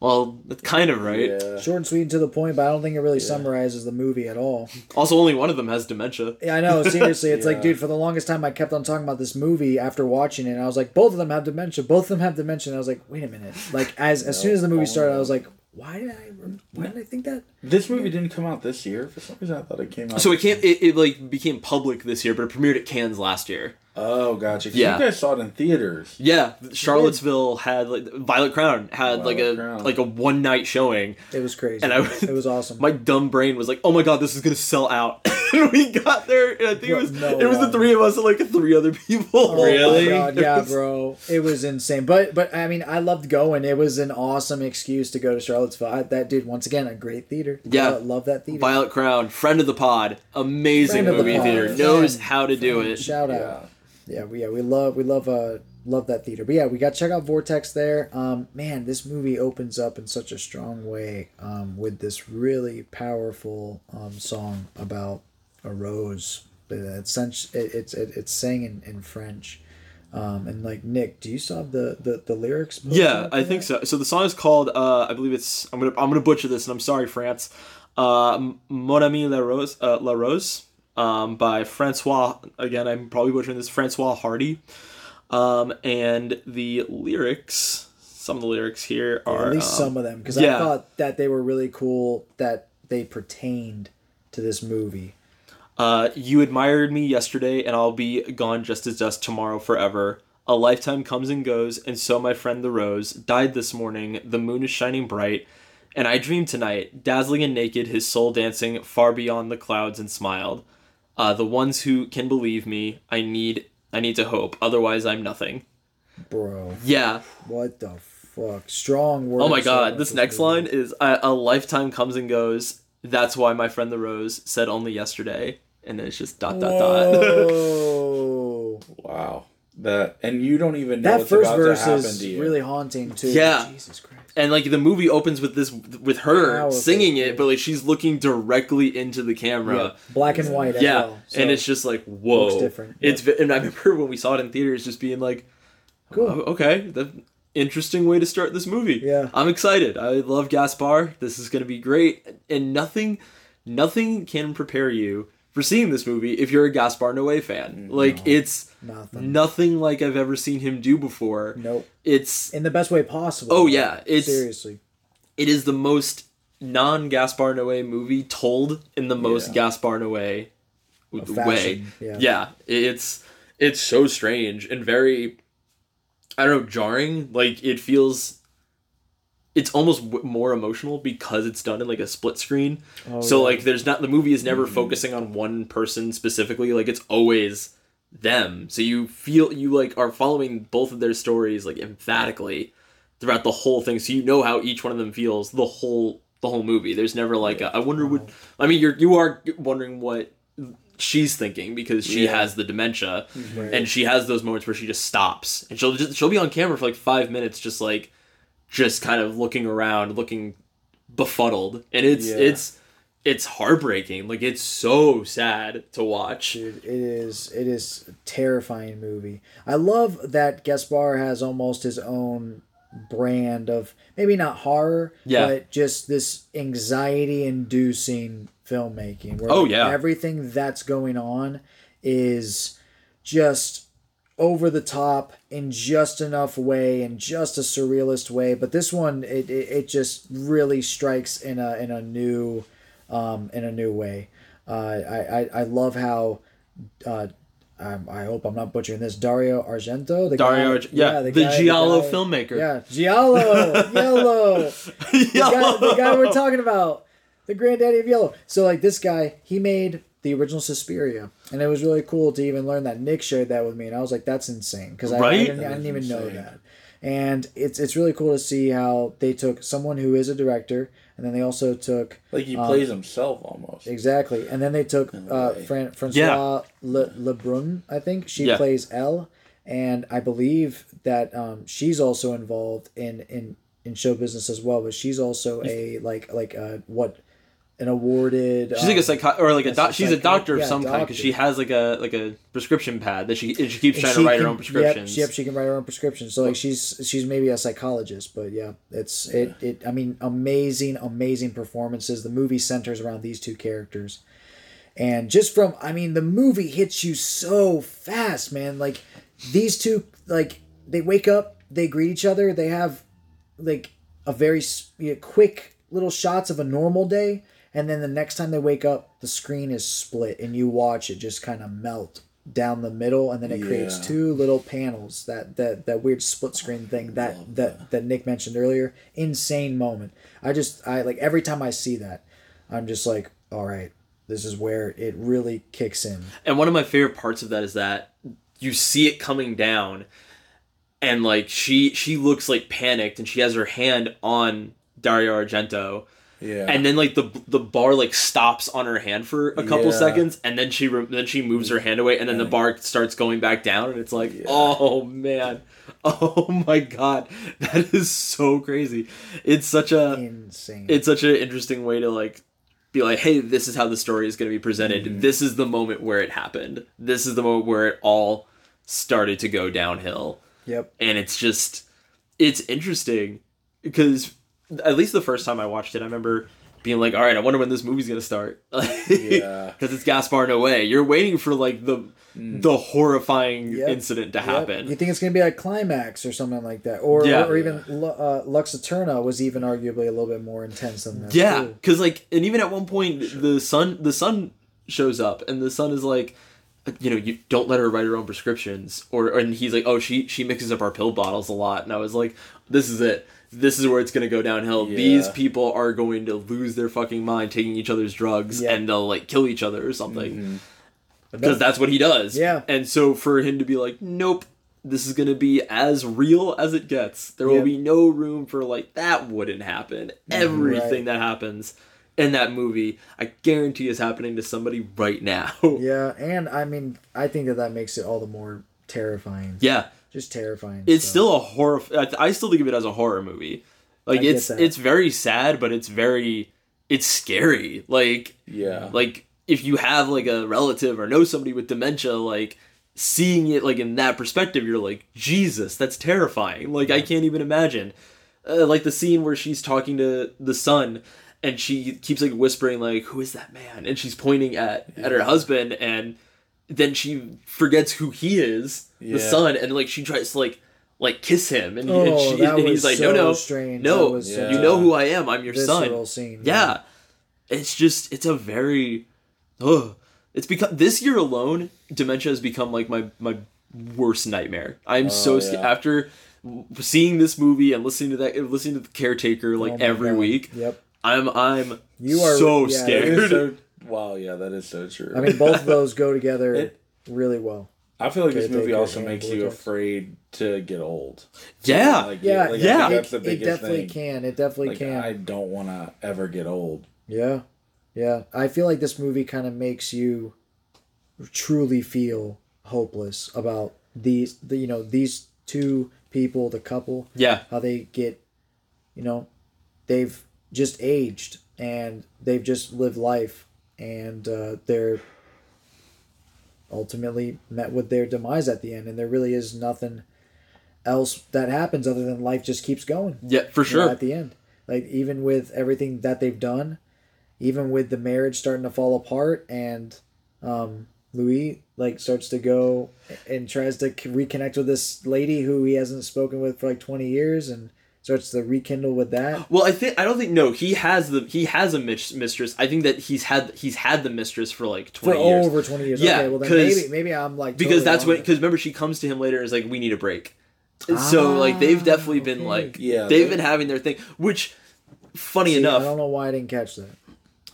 Well, that's kind of right. Yeah. short and sweet and to the point but i don't think it really summarizes the movie at all Also, only one of them has dementia. Yeah, I know. Seriously, it's like, dude, for the longest time, I kept on talking about this movie after watching it. And I was like, both of them have dementia. Both of them have dementia. And I was like, wait a minute. Like, as as soon as the movie started, I was like, why did I rem- why did I think that? This movie didn't come out this year. For some reason, I thought it came out. So it can't. It, it like became public this year, but it premiered at Cannes last year. Oh, gotcha. 'Cause Yeah. You guys saw it in theaters. Yeah, Charlottesville had like Violet Crown had like a Crown. like a one night showing, It was crazy. and I it was awesome. My dumb brain was like, "Oh my god, this is gonna sell out." and we got there, and I think it was no it was the three of us and like three other people. Oh my Really? God, yeah, was- bro. It was insane. But but I mean, I loved going. It was an awesome excuse to go to Charlottesville. I, that dude, once again, a great theater. Yeah. Love, love that theater. Violet Crown, friend of the pod, amazing Friend of the movie pod, theater, friend, knows how to do it. Shout out. Yeah, we yeah we love we love uh love that theater. But yeah, we got to check out Vortex there. Um, man, this movie opens up in such a strong way. Um, with this really powerful um song about a rose. It's it's it's sang in, in French. Um, and like Nick, do you still have the the, the lyrics? Yeah, I think so. So the song is called uh, I believe it's I'm gonna I'm gonna butcher this, and I'm sorry, France. Uh, Mon ami la rose, uh, la rose, um, by Francois. Again, I'm probably butchering this. Francois Hardy. Um, and the lyrics, some of the lyrics here are at least um, some of them because yeah. I thought that they were really cool that they pertained to this movie. Uh, you admired me yesterday, and I'll be gone just as dust tomorrow forever. A lifetime comes and goes, and so my friend the rose died this morning. The moon is shining bright, and I dreamed tonight, dazzling and naked, his soul dancing far beyond the clouds, and smiled. Uh, the ones who can believe me, I need, I need to hope. Otherwise, I'm nothing. Bro, Yeah. what the fuck? Strong words. Oh my god. This next movie. line is a, a lifetime comes and goes. That's why my friend the rose said only yesterday, and then it's just dot dot dot. Whoa. Wow. That and you don't even know that what's first about verse to happen is to you. really haunting too. Yeah. Jesus Christ. and like the movie opens with this with her Powerful. singing it but like she's looking directly into the camera Black and white. As yeah well, so- and it's just like whoa looks different. it's ve- and i remember when we saw it in theaters just being like Cool. "Oh, okay the interesting way to start this movie Yeah. i'm excited i love gaspar this is going to be great and nothing nothing can prepare you for seeing this movie if you're a gaspar noé fan mm, like it's Nothing. nothing like i've ever seen him do before Nope. it's In the best way possible. Oh, yeah, it's- seriously. it is the most non Gaspar Noé movie told in the most Yeah. Gaspar Noé way. fashion, yeah. it's it's so strange and very I don't know jarring. Like it feels it's almost w- more emotional because it's done in like a split screen. Oh, so yeah. like there's not the movie is never mm-hmm. focusing on one person specifically. Like it's always them. So you feel you like are following both of their stories like emphatically throughout the whole thing. So you know how each one of them feels the whole the whole movie. There's never like a, I wonder what I mean you're you are wondering what she's thinking because she Yeah. has the dementia mm-hmm. and she has those moments where she just stops and she'll just she'll be on camera for like 5 minutes just like just kind of looking around looking befuddled and it's Yeah. it's it's heartbreaking like it's so sad to watch Dude, it is it is a terrifying movie. I love that Gaspar has almost his own brand of maybe not horror, Yeah. but just this anxiety inducing filmmaking. Where Oh, yeah. everything that's going on is just over the top in just enough way in just a surrealist way but this one it, it, it just really strikes in a in a new um, in a new way uh, I, I I love how uh, um, I hope I'm not butchering this Dario Argento the Dario guy, Arg- yeah, the Giallo filmmaker. yeah Giallo Yellow the guy, the guy we're talking about, the granddaddy of yellow. So like this guy, he made the original Suspiria, and it was really cool to even learn that Nick shared that with me, and I was like, that's insane because I, I didn't, I didn't is even know that. And it's it's really cool to see how they took someone who is a director, and then they also took Like he um, plays himself almost. Exactly, and then they took uh, way. Fran- Francois Yeah. Le- Lebrun, I think she Yeah. plays Elle, and I believe that um, she's also involved in in in show business as well. But she's also a like like uh, what an awarded. She's like a um, psycho or like a doc- a she's a doctor of yeah, some kind because she has like a like a prescription pad that she she keeps and trying she to write her own prescriptions. Yep, yep, she can write her own prescriptions. So like she's she's maybe a psychologist, but yeah, it's it it. I mean, amazing, amazing performances. The movie centers around these two characters, and just from I mean, the movie hits you so fast, man. Like these two, like they wake up, they greet each other, they have like a very you know, quick little shots of a normal day and then the next time they wake up the screen is split and you watch it just kind of melt down the middle and then it creates two little panels that that that weird split screen thing that that. that Nick mentioned earlier. Insane moment. I just I like every time I see that I'm just like all right this is where it really kicks in. And one of my favorite parts of that is that you see it coming down and like she she looks like panicked and she has her hand on Dario Argento Yeah. and then like the the bar like stops on her hand for a couple Yeah. seconds and then she re- then she moves her hand away and then the bar starts going back down and it's like oh man. Oh my god. That is so crazy. It's such a insane. it's such an interesting way to like be like hey this is how the story is going to be presented. Mm-hmm. this is the moment where it happened. This is the moment where it all started to go downhill. Yep. And it's just it's interesting because at least the first time I watched it, I remember being like, "All right, I wonder when this movie's gonna start." Yeah. because it's Gaspar Noé. You're waiting for like the the horrifying Yep. incident to Yep. happen. You think it's gonna be a climax or something like that, or Yeah. or, or even uh, Lux Eterna was even arguably a little bit more intense than that. Yeah, because like, and even at one point, the son the son shows up, and the son is like, you know, you don't let her write her own prescriptions, or and he's like, oh, she she mixes up our pill bottles a lot, and I was like, this is it. This is where it's gonna go downhill. Yeah. These people are going to lose their fucking mind taking each other's drugs, Yeah. and they'll like kill each other or something. Mm-hmm. Because that's what he does. Yeah. And so for him to be like, nope, this is gonna be as real as it gets. There will be no room for like that wouldn't happen. Everything that happens in that movie, I guarantee is happening to somebody right now. yeah, and I mean, I think that that makes it all the more terrifying. yeah. Just terrifying. It's so. still a horror. I I still think of it as a horror movie. Like I it's it's very sad, but it's very it's scary. Like Yeah. like if you have like a relative or know somebody with dementia, like seeing it like in that perspective, you're like Jesus, that's terrifying. Like I can't even imagine. Uh, like the scene where she's talking to the son and she keeps like whispering like who is that man and she's pointing at at her husband and then she forgets who he is the son and like she tries to like like kiss him and, Oh, and, she, and he's like so no no strange. no was such you know who uh, i am i'm your son scene, yeah it's just it's a very ugh. it's become this year alone dementia has become like my my worst nightmare i'm so oh, scared after seeing this movie and listening to that listening to the caretaker like Oh every God. week Yep. i'm i'm You are- so yeah, scared so- wow, yeah, that is so true. I mean, both of those go together It- really well. I feel like this movie also makes you Vortex. afraid to get old. yeah Like, Yeah, like, I think yeah. that's the It, it definitely thing. can. It definitely Like, can. I don't want to ever get old. Yeah. Yeah. I feel like this movie kind of makes you truly feel hopeless about these the you know, these two people, the couple, yeah how they get you know, they've just aged and they've just lived life and uh, they're ultimately met with their demise at the end and there really is nothing else that happens other than life just keeps going yeah for you know, sure at the end. Like even with everything that they've done, even with the marriage starting to fall apart and um, Louis like starts to go and tries to reconnect with this lady who he hasn't spoken with for like twenty years, and starts to rekindle with that. Well, I think I don't think no. He has the he has a mis- mistress. I think that he's had he's had the mistress for like twenty For twenty years. over twenty years. Yeah, okay, well then 'cause- maybe maybe I'm like because totally that's wrong when because remember she comes to him later and is like we need a break. And so like they've definitely been like Yeah, they've they- been having their thing. Which funny See, I don't know why I didn't catch that.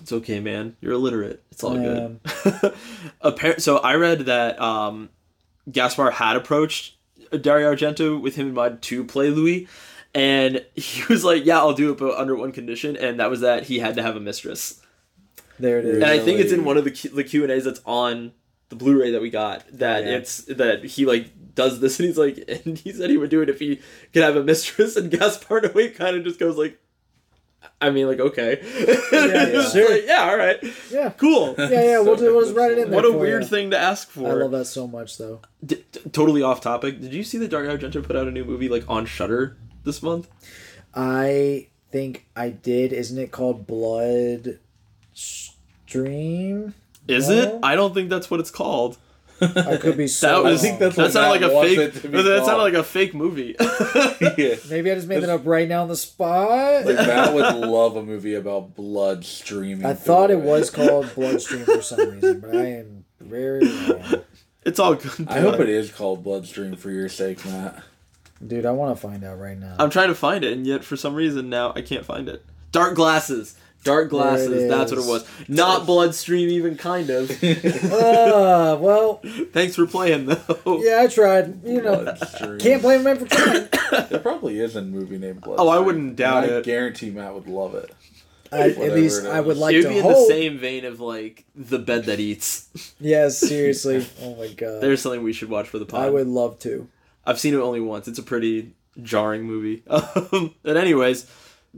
It's okay, man. You're illiterate. It's all I good. Appar- so I read that um, Gaspar had approached Dario Argento with him in mind to play Louis, and he was like, "Yeah, I'll do it, but under one condition, and that was that he had to have a mistress." There it is. And I think it's in one of the Q- the Q and A's that's on the Blu-ray that we got that Yeah. it's that he like does this, and he's like, and he said he would do it if he could have a mistress, and Gaspar Noé kind of just goes like. I mean, like, okay. yeah, It's sure. like, yeah, all right. Yeah. Cool. Yeah, yeah, we'll, do, we'll just write it in there. What a for weird you. thing to ask for. I love that so much, though. D- t- totally off topic. Did you see that Dario Argento put out a new movie like on Shutter this month? I think I did. Isn't it called Blood Stream? Is No? it? I don't think that's what it's called. I could be so. That was. I think that's that sounded like a fake. it to be That sounded like a fake movie. yeah. Maybe I just made that up right now on the spot. Like Matt would love a movie about blood streaming. I thought it it. was called Bloodstream for some reason, but I am very wrong. it's all good. I hope it is called Bloodstream for your sake, Matt. Dude, I want to find out right now. I'm trying to find it, and yet for some reason now I can't find it. Dark glasses. Dark glasses. That's what it was. Not Bloodstream, even kind of. uh, well, Thanks for playing though. yeah, I tried. You know, Bloodstream. can't blame him for trying. There probably is a movie named Bloodstream. Oh, I wouldn't doubt And I it. guarantee Matt would love it. I, at least I would is. like it would to be in hope. the same vein of like the bed that eats. Yes, seriously. Oh my god. There's something we should watch for the pod. I would love to. I've seen it only once. It's a pretty jarring movie. Um, and anyways,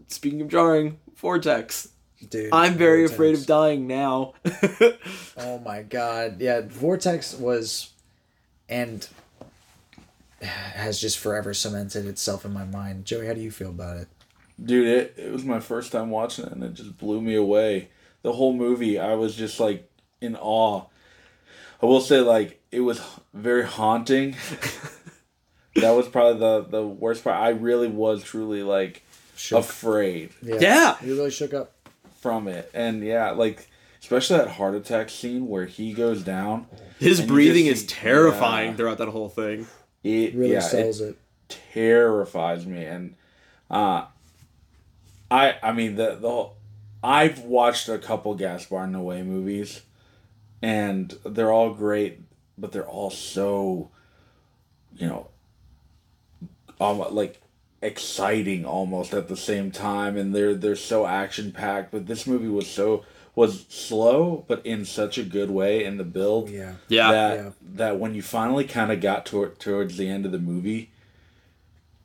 speaking of jarring, Vortex. Dude. I'm very Vortex. afraid of dying now. Oh my god. Yeah, Vortex was and has just forever cemented itself in my mind. Joey, how do you feel about it? Dude, it, it was my first time watching it and it just blew me away. The whole movie, I was just like in awe. I will say, like, it was very haunting. that was probably the, the worst part. I really was truly like Shook. afraid Yeah. yeah. You really shook up. from it. And yeah, like, especially that heart attack scene where he goes down. His breathing just is see- terrifying yeah. throughout that whole thing. It Really yeah, sells it it. terrifies me and uh I I mean the the whole, I've watched a couple Gaspar Noé movies and they're all great but they're all so you know um, like exciting almost at the same time and they're they're so action packed but this movie was so was slow but in such a good way in the build Yeah. Yeah. that Yeah. that when you finally kind of got to, towards the end of the movie,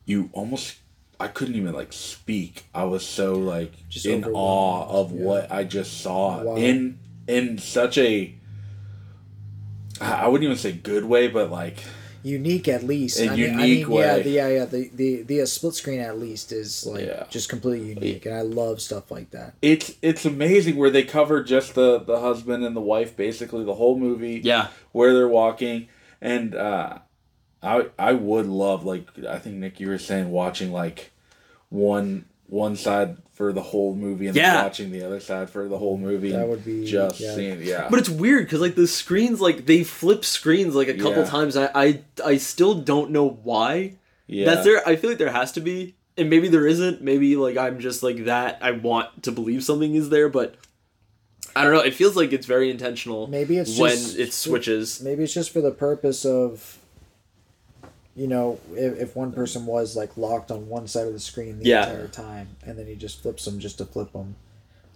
you almost I couldn't even like speak. I was so like Just in awe of Yeah. what I just saw Wow. in in such a I I wouldn't even say good way, but like Unique at least. A I mean, I unique mean, Yeah, the, yeah, yeah. The, the the uh, split screen at least is like Yeah. just completely unique, and I love stuff like that. it's it's amazing where they cover just the the husband and the wife basically the whole movie. Yeah. where they're walking and uh i i would love like i think nick you were saying watching like one one side for the whole movie and Yeah. then watching the other side for the whole movie That would be- just yeah. seeing yeah But it's weird because like the screens, like they flip screens like a couple Yeah. times. I, I I still don't know why. yeah That's there. I feel like there has to be, and maybe there isn't. Maybe like I'm just like that. I want to believe something is there, but I don't know. It feels like it's very intentional. Maybe it's when just- it switches. Maybe it's just for the purpose of, you know, if, if one person was like locked on one side of the screen the Yeah. entire time, and then he just flips them just to flip them.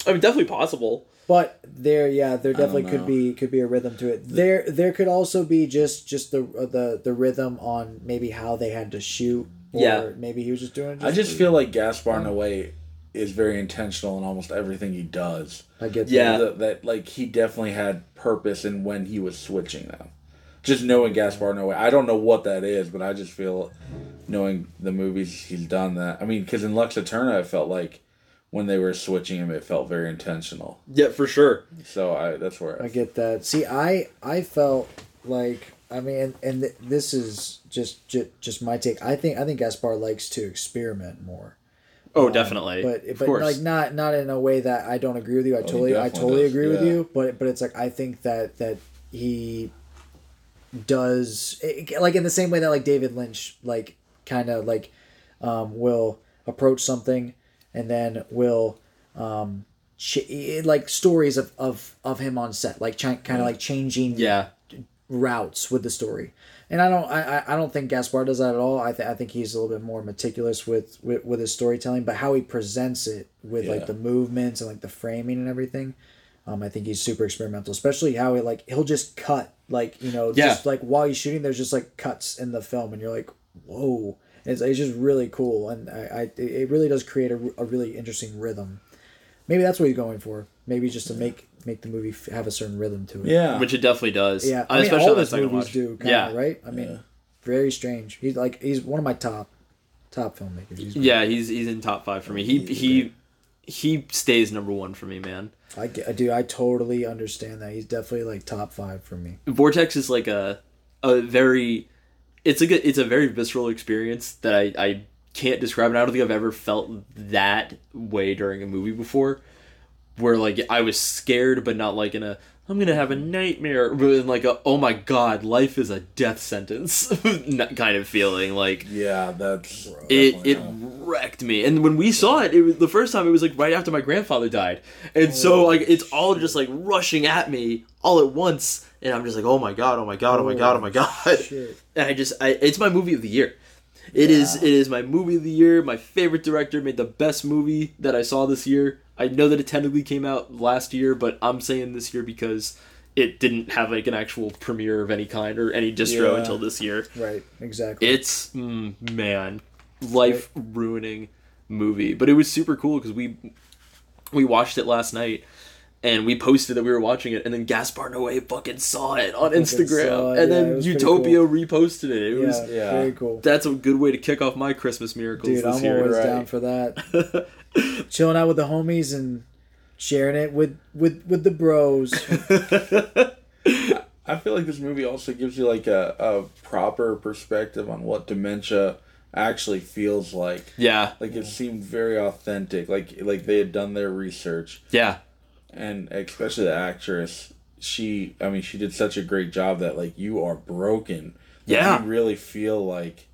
I mean, definitely possible. But there, yeah, there definitely could be could be a rhythm to it. There, there could also be just just the uh, the the rhythm on maybe how they had to shoot. Or Yeah. maybe he was just doing. It i just feel like gaspar in a way is very intentional in almost everything he does I get that. Yeah. that, that like he definitely had purpose in when he was switching them. Just knowing Gaspar Noé, I don't know what that is, but I just feel knowing the movies he's done that. I mean, because in Lux Eterna, I felt like when they were switching him, it felt very intentional. Yeah, for sure. So I that's where I get that. See, I I felt like I mean, and th- this is just, just just my take. I think I think Gaspar likes to experiment more. Oh, um, definitely. but but course. like not not in a way that I don't agree with you. I oh, he totally I totally does, agree with you. But but it's like I think that that he does like in the same way that like David Lynch like kind of like um, will approach something and then will um, ch- like stories of, of of him on set like ch- kind of like changing yeah. routes with the story. And I don't, I, I- don't think Gaspar does that at all. I, th- I think he's a little bit more meticulous with, with, with his storytelling, but how he presents it with Yeah. like the movements and like the framing and everything, um, I think he's super experimental. Especially how he like he'll just cut like you know Yeah. just like while he's shooting, there's just like cuts in the film, and you're like, whoa, it's, it's just really cool, and I, I it really does create a, a really interesting rhythm. Maybe that's what he's going for. Maybe just to make make the movie f- have a certain rhythm to it. yeah. Which it definitely does. Yeah, I mean, especially all on that his second movies watch. do, kinda, yeah. right? I mean, very strange. He's like he's one of my top top filmmakers. He's Yeah, he's he's in top five for me. He he he stays number one for me, man. I dude, I totally understand that. He's definitely like top five for me. Vortex is like a a very it's a, it's a very visceral experience that I I can't describe and I don't think I've ever felt that way during a movie before where like I was scared but not like in a I'm gonna have a nightmare but in like a oh my god life is a death sentence kind of feeling like yeah, that's it it not. wrecked me. And when we saw it it was the first time it was like right after my grandfather died. And so like it's all just like rushing at me all at once. And i'm just like oh my god oh my god oh my god oh my god. Shit. and i just I, it's my movie of the year. It is. it is my movie of the year my favorite director made the best movie that i saw this year i know that it technically came out last year but i'm saying this year because it didn't have like an actual premiere of any kind or any distro Yeah. until this year Right, exactly. it's mm, man, life ruining movie. But it was super cool because we we watched it last night and we posted that we were watching it, and then Gaspar Noé fucking saw it on Instagram, it, and yeah, then Utopia cool. reposted it. It yeah, was yeah. very cool. that's a good way to kick off my Christmas miracles Dude, this I'm year. always right. down for that. Chilling out with the homies and sharing it with with with the bros. I feel like this movie also gives you like a, a proper perspective on what dementia actually feels like. Yeah, Like it seemed very authentic. Like like they had done their research, yeah, and especially the actress. She, I mean, she did such a great job that like you are broken. Yeah. you really feel like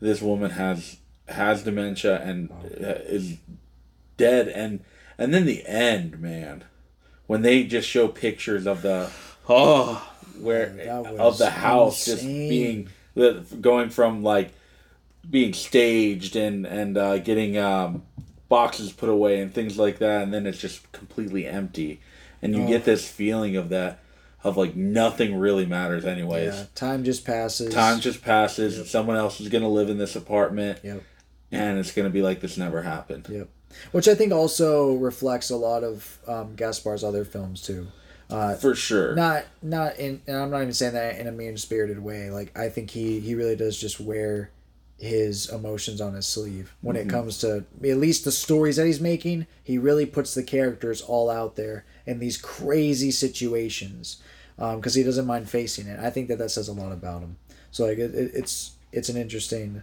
this woman has has dementia and uh, is dead. And and then the end, man, when they just show pictures of the oh, where that of the house just being going from like being staged and and uh, getting um, boxes put away and things like that, and then it's just completely empty, and you get this feeling of that of like nothing really matters anyways. yeah, time just passes. Time just passes. Someone else is gonna live in this apartment, Yep. and it's gonna be like this never happened. Yep. Which I think also reflects a lot of um, Gaspar's other films too. For sure. Not not in and I'm not even saying that in a mean spirited way. Like I think he he really does just wear his emotions on his sleeve when Mm-hmm. it comes to at least the stories that he's making. He really puts the characters all out there in these crazy situations because he doesn't mind facing it. I think that that says a lot about him. So like it, it, it's it's an interesting,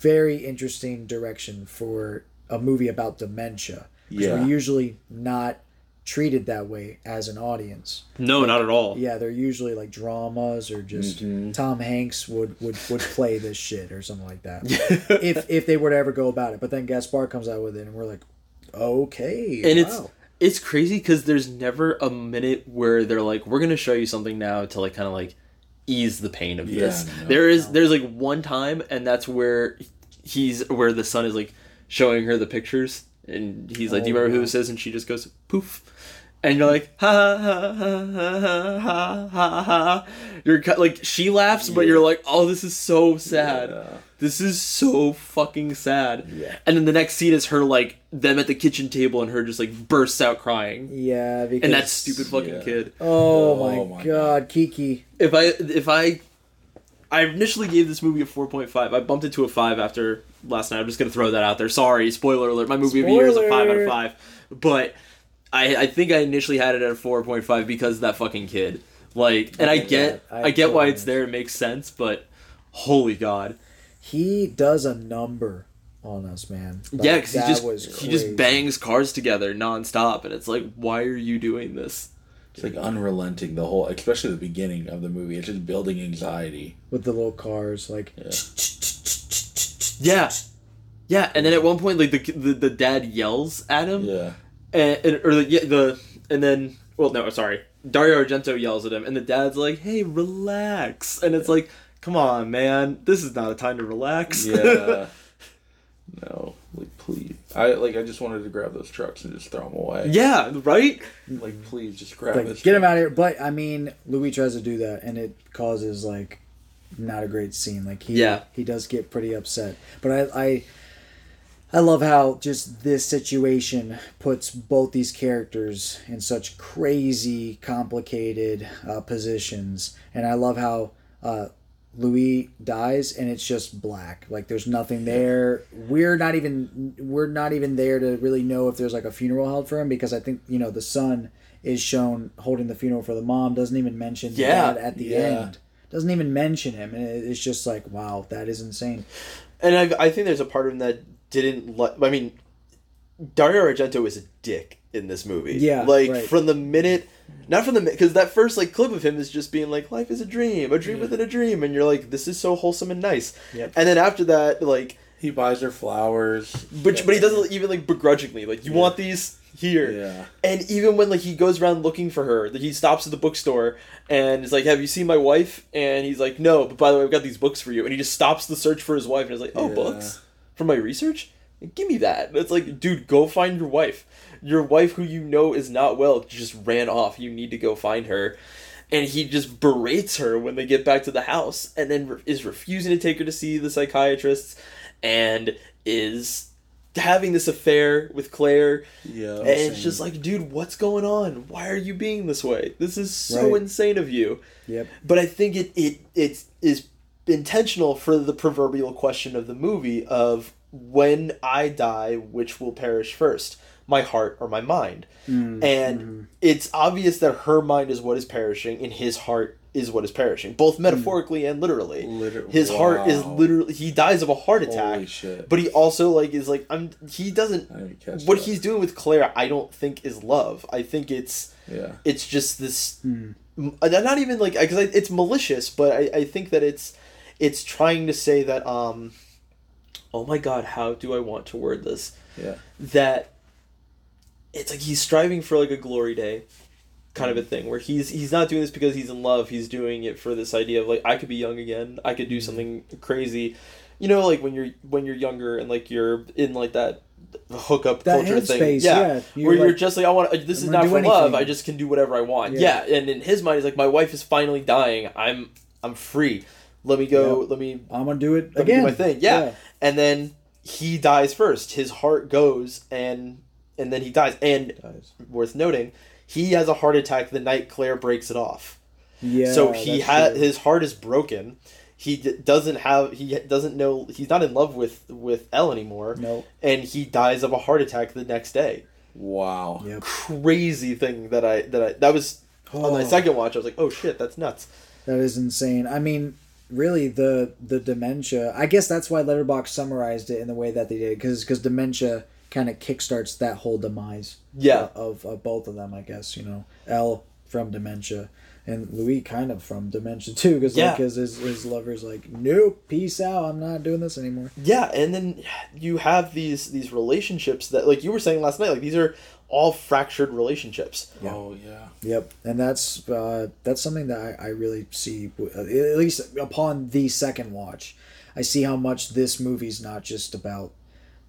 very interesting direction for a movie about dementia. Yeah. we're usually not treated that way as an audience. no, not at all. Yeah, they're usually like dramas or just Mm-hmm. Tom Hanks would, would would play this shit or something like that. if if they were to ever go about it, but then Gaspar comes out with it, and we're like, okay, and it's wow. it's crazy because there's never a minute where they're like we're gonna show you something now to like kind of like ease the pain of Yeah, this no, there is there's like one time and that's where he's where the son is like showing her the pictures, and he's like, "Do you remember who oh, this is?" And she just goes, "Poof." And you're like ha ha ha ha ha ha ha. You're like she laughs, but you're like, oh, this is so sad. Yeah. This is so fucking sad. Yeah. And then the next scene is her like them at the kitchen table, and her just like bursts out crying. Yeah, because and that stupid fucking yeah. kid. Oh, oh my, my god, god, Kiki. If I if I I initially gave this movie a 4.5. I bumped it to a 5 after last night. I'm just going to throw that out there. Sorry, spoiler alert. My movie of the year is a 5 out of 5. But I, I think I initially had it at a 4.5 because of that fucking kid. Like, and I get. I, I get why it's there. It makes sense, but holy god. He does a number on us, man. Like, yeah, because he just he just bangs cars together nonstop, and it's like, why are you doing this? It's like unrelenting the whole, especially the beginning of the movie. It's just building anxiety. with the little cars. Like, Yeah, yeah, and then at one point, like the the, the dad yells at him, Yeah. and, and or the yeah, the and then well no sorry Dario Argento yells at him and the dad's like hey relax and it's like come on man this is not a time to relax Yeah. no, like please. I like. I just wanted to grab those trucks and just throw them away. yeah right Like please, just grab like this. get him out of here. But I mean, Louis tries to do that, and it causes like not a great scene. Like he Yeah. he does get pretty upset. But I I I love how just this situation puts both these characters in such crazy, complicated uh, positions, and I love how uh, Louis dies and it's just black. Like there's nothing there. We're not even we're not even there to really know if there's like a funeral held for him because I think you know the son is shown holding the funeral for the mom. Doesn't even mention Yeah. dad at the Yeah. end. Doesn't even mention him, and it's just like wow, that is insane. and I, I think there's a part of him that didn't let I mean Dario Argento is a dick in this movie Yeah, like right. from the minute not from the because that first like clip of him is just being like life is a dream a dream within a dream and you're like this is so wholesome and nice Yep. and then after that like He buys her flowers. But but he doesn't even like begrudgingly like you want these here. Yeah. And even when like he goes around looking for her, that he stops at the bookstore and is like, "Have you seen my wife?" And he's like, "No, but by the way, I've got these books for you." And he just stops the search for his wife and is like, "Oh, Yeah. books for my research? Give me that." It's like, dude, go find your wife. Your wife, who you know is not well, just ran off. You need to go find her. And he just berates her when they get back to the house, and then re- is refusing to take her to see the psychiatrists, and is having this affair with Claire. Yeah. And it's just like, dude, what's going on? Why are you being this way? This is so Right. insane of you. Yep. But I think it it it is intentional for the proverbial question of the movie of when I die, which will perish first, my heart or my mind? Mm, and mm-hmm. it's obvious that her mind is what is perishing, and his heart is what is perishing, both metaphorically and literally. Liter- his heart is literally he dies of a heart attack. Holy shit. But he also like is like I'm. He doesn't. I didn't catch What that. he's doing with Claire, I don't think is love. I think it's Yeah. it's just this m- uh, not even like because it's malicious but I, I think that it's it's trying to say that um oh my god how do i want to word this? Yeah. that it's like he's striving for like a glory day kind of a mm-hmm. thing where he's he's not doing this because he's in love. He's doing it for this idea of like i could be young again. I could do mm-hmm. something crazy. You know like when you're when you're younger and like you're in like that hookup That culture thing. headspace, yeah, yeah. You're where you're just like i want this is not for love. i just can do whatever i want. Yeah. Yeah. and in his mind he's like my wife is finally dying. I'm i'm free. Let me go let me I'm gonna do it again. do my thing. Yeah. And then he dies first. His heart goes and and then he dies. And Dies. worth noting, he has a heart attack the night Claire breaks it off. Yeah. so he had his heart is broken. He d- doesn't have he doesn't know he's not in love with with Elle anymore. Nope. And he dies of a heart attack the next day. Wow. Yep. Crazy thing that I that I that was on my Oh. second watch. I was like, oh shit, that's nuts. That is insane. I mean, really, the the dementia. I guess that's why Letterboxd summarized it in the way that they did, because because dementia kind of kickstarts that whole demise. Yeah. Of, of both of them, I guess you know, Elle from dementia, and Louis kind of from dementia too, because Yeah. like his, his his lover's like, nope, peace out, I'm not doing this anymore. Yeah, and then you have these these relationships that like you were saying last night, like these are all fractured relationships. Oh yeah. Yep, and that's uh, that's something that I, I really see uh, at least upon the second watch. I see how much this movie's not just about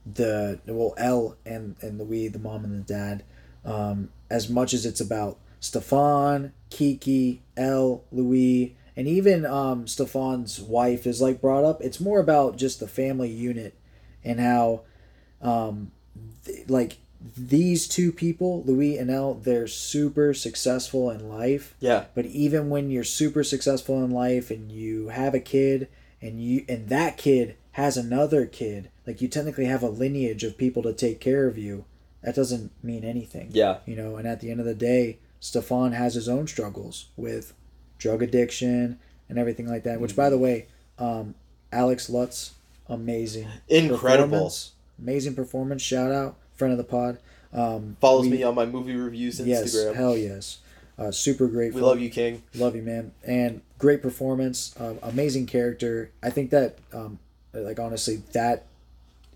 the well Elle and and Louis, the mom and the dad, um, as much as it's about Stefan, Kiki, Elle, Louis, and even um, Stefan's wife is like brought up. It's more about just the family unit and how um, th- like these two people, Louis and Elle, they're super successful in life. Yeah. But even when you're super successful in life and you have a kid and you and that kid has another kid, like you technically have a lineage of people to take care of you, that doesn't mean anything. Yeah. You know, and at the end of the day, Stefan has his own struggles with drug addiction and everything like that. Which by the way, um, Alex Lutz, amazing. Incredible. performance. Amazing performance. Shout out, friend of the pod. Um, Follows we- me on my movie reviews Instagram. Yes, hell yes. Uh, super great. We love you, King. Love you, man. And great performance. Uh, amazing character. I think that, um, like honestly, that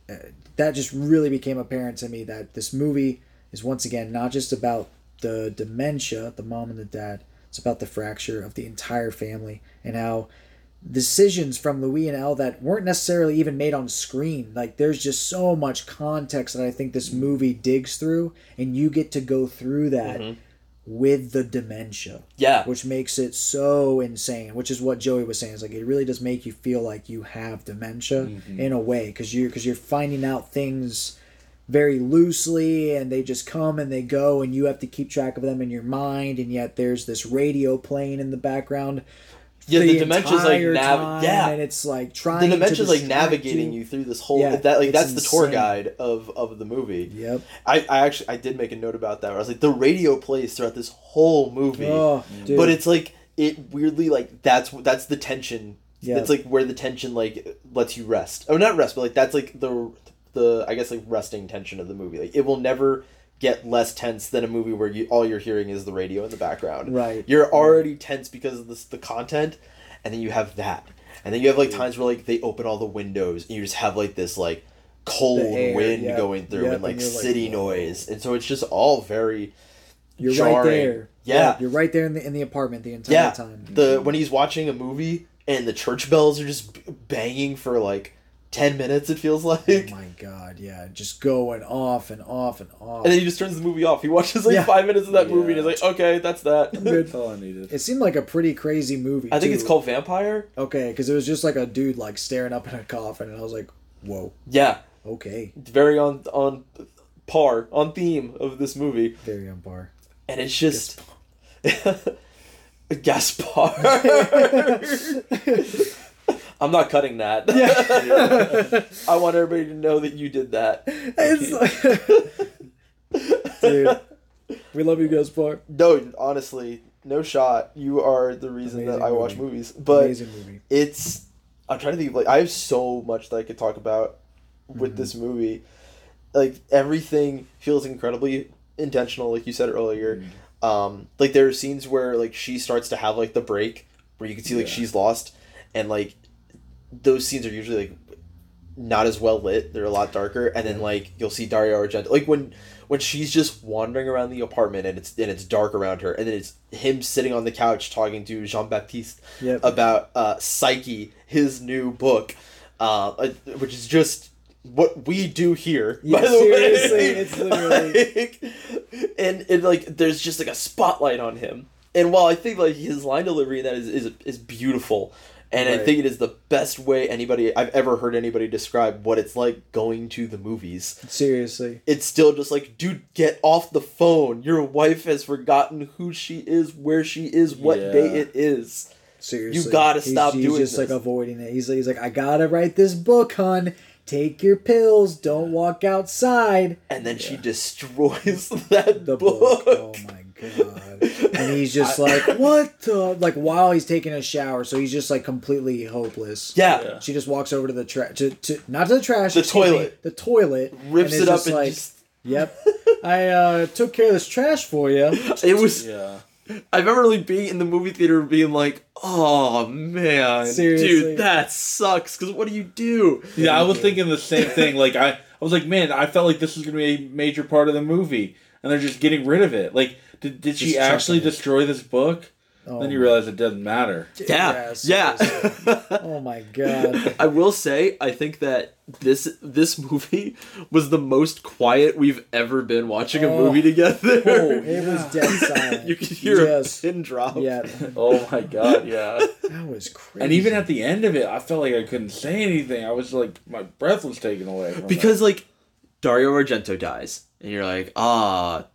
uh, that just really became apparent to me that this movie is once again not just about the dementia, the mom and the dad. It's about the fracture of the entire family and how decisions from Louis and Elle that weren't necessarily even made on screen. Like there's just so much context that I think this movie digs through, and you get to go through that mm-hmm. with the dementia. Yeah. Which makes it so insane. Which is what Joey was saying. Is like it really does make you feel like you have dementia mm-hmm. in a way because you because you're finding out things very loosely and they just come and they go and you have to keep track of them in your mind and yet there's this radio playing in the background Yeah, the dimensions like nav- yeah. and it's like trying The to like navigating you. you through this whole Yeah, that like that's the tour guide of of the movie. Yep. I, I actually I did make a note about that. Where I was like the radio plays throughout this whole movie, Oh, but it's like it weirdly like that's that's the tension. Yeah. It's like where the tension like lets you rest. Oh, not rest, but like that's like the the I guess like resting tension of the movie. Like it will never get less tense than a movie where you all you're hearing is the radio in the background. Right. You're already tense because of this the content, and then you have that, and then you have like times where like they open all the windows and you just have like this like cold air, wind yeah. going through Yep, and like and you're like, city noise, and so it's just all very. You're right there. Yeah. you're right there in the in the apartment the entire Yeah, time. the when he's watching a movie and the church bells are just banging for like ten minutes, it feels oh like, Oh my god, yeah, just going off and off and off. And then he just turns the movie off. He watches like Yeah. five minutes of that movie and he's like, okay, that's that. That's all I needed. It seemed like a pretty crazy movie. I think too. it's called Vampire. Okay, because it was just like a dude like staring up in a coffin, and I was like, "Whoa, Yeah, okay, it's very on on par on theme of this movie, very on par." and it's just Gaspar. I'm not cutting that. I want everybody to know that you did that. It's like, dude, we love you, Gaspar. No, honestly, no shot. You are the reason that Amazing I watch movies. But Amazing movie. it's I'm trying to think like I have so much that I could talk about Mm-hmm. with this movie. Like everything feels incredibly intentional, like you said earlier. Mm-hmm. Um, like there are scenes where like she starts to have like the break where you can see like Yeah. she's lost and like those scenes are usually like not as well lit. They're a lot darker, and then like you'll see Dario Argento, like when when she's just wandering around the apartment and it's and it's dark around her, and then it's him sitting on the couch talking to Jean Baptiste Yep. about uh, Psyche, his new book, uh, uh, which is just what we do here. Yeah, by the way. seriously, it's literally- Like, and and like there's just like a spotlight on him. And while I think like his line delivery in that is is, is beautiful, and I think it is the best way anybody I've ever heard anybody describe what it's like going to the movies. Seriously, It's still just like, dude, get off the phone. Your wife has forgotten who she is, where she is, what Yeah. day it is. seriously, You gotta He's- stop he's doing just like avoiding it. He's like, he's like, I gotta write this book, hun. Take your pills. Don't walk outside. And then she destroys that The book. book. Oh my god. And he's just like, what the? Like while he's taking a shower, so he's just like completely hopeless. Yeah. Yeah. She just walks over to the trash, to, to not to the trash, The excuse me, toilet. the toilet, Rips is it up just and like, just. Yep, I uh, took care of this trash for you. It was. Yeah. I remember really being in the movie theater being like, oh man, Seriously. dude, that sucks. Because what do you do? Yeah, I was thinking the same thing. Like I, I was like, man, I felt like this was gonna be a major part of the movie, and they're just getting rid of it. Like, did, did she actually destroy this book? Oh then you realize it doesn't matter. Yeah, Yeah, yeah. Oh my god. I will say, I think that this this movie was the most quiet we've ever been watching a Oh. movie together. Oh, it was dead silent. you could hear Just- a pin drop. Yeah, Oh my god, yeah. that was crazy. and even at the end of it, I felt like I couldn't say anything. I was like, my breath was taken away from because like Dario Argento dies, and you're like, ah,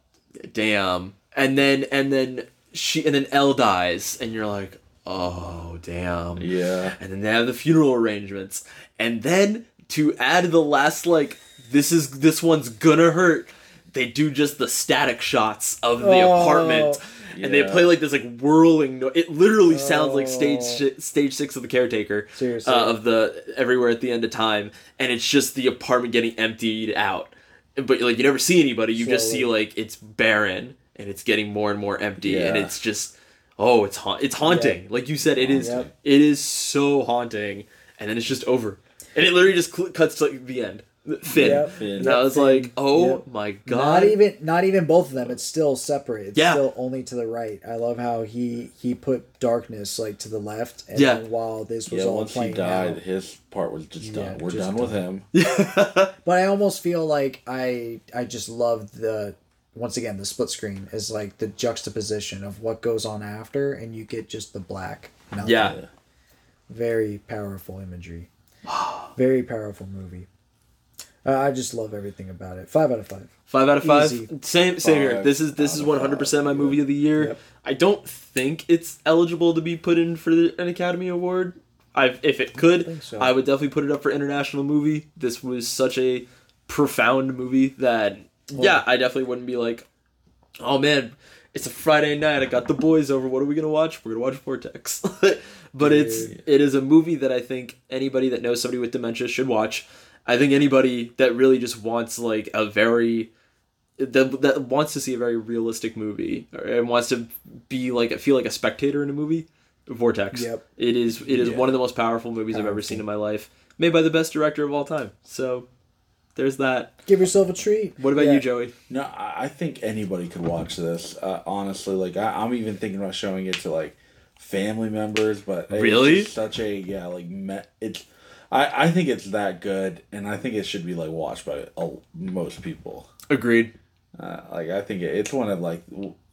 damn. And then and then she and then Elle dies, and you're like, oh damn. Yeah. And then they have the funeral arrangements, and then to add the last like, this is this one's gonna hurt. They do just the static shots of the Oh, apartment, and they play like this like whirling. No- it literally sounds like stage shi- stage six of the caretaker Seriously. uh, of the everywhere at the end of time, and it's just the apartment getting emptied out. But like you never see anybody, you just see like it's barren and it's getting more and more empty, and it's just oh, it's ha- it's haunting. Like you said, it is Yep. it is so haunting, and then it's just over, and it literally just cl- cuts to like, the end, thin. Yep. And I was like, oh Yep. my god, Not even not even both of them. It's still separate. It's Yeah. still only to the right. I love how he he put darkness like to the left, and Yeah. while this was Yeah, all once he playing died, out. his part was just Yeah, done. We're just done with him. But I almost feel like I I just love the once again the split screen is like the juxtaposition of what goes on after, and you get just the black. nothing. yeah, very powerful imagery. Very powerful movie. Uh, I just love everything about it. Five out of five. Five out of five. Easy. Same, same here. This is this is one hundred percent my movie of the year. Yep. I don't think it's eligible to be put in for the, an Academy Award. I've, if it could, I, think so. would definitely put it up for international movie. This was such a profound movie that yeah, I definitely wouldn't be like, oh man, it's a Friday night. I got the boys over. What are we gonna watch? We're gonna watch Vortex. but it's it is a movie that I think anybody that knows somebody with dementia should watch. I think anybody that really just wants like a very that, that wants to see a very realistic movie or- and wants to be like feel like a spectator in a movie vortex Yep. it is it is Yeah. one of the most powerful movies i've ever seen in my life made by the best director of all time so there's that Give yourself a treat. what about Yeah. you joey No, I I think anybody could watch this. Uh, honestly, like I, I'm even thinking about showing it to like family members, but Really? just such a yeah, like me, it's. I, I think it's that good, and I think it should be like watched by uh, most people. agreed Uh, like I think it, it's one of like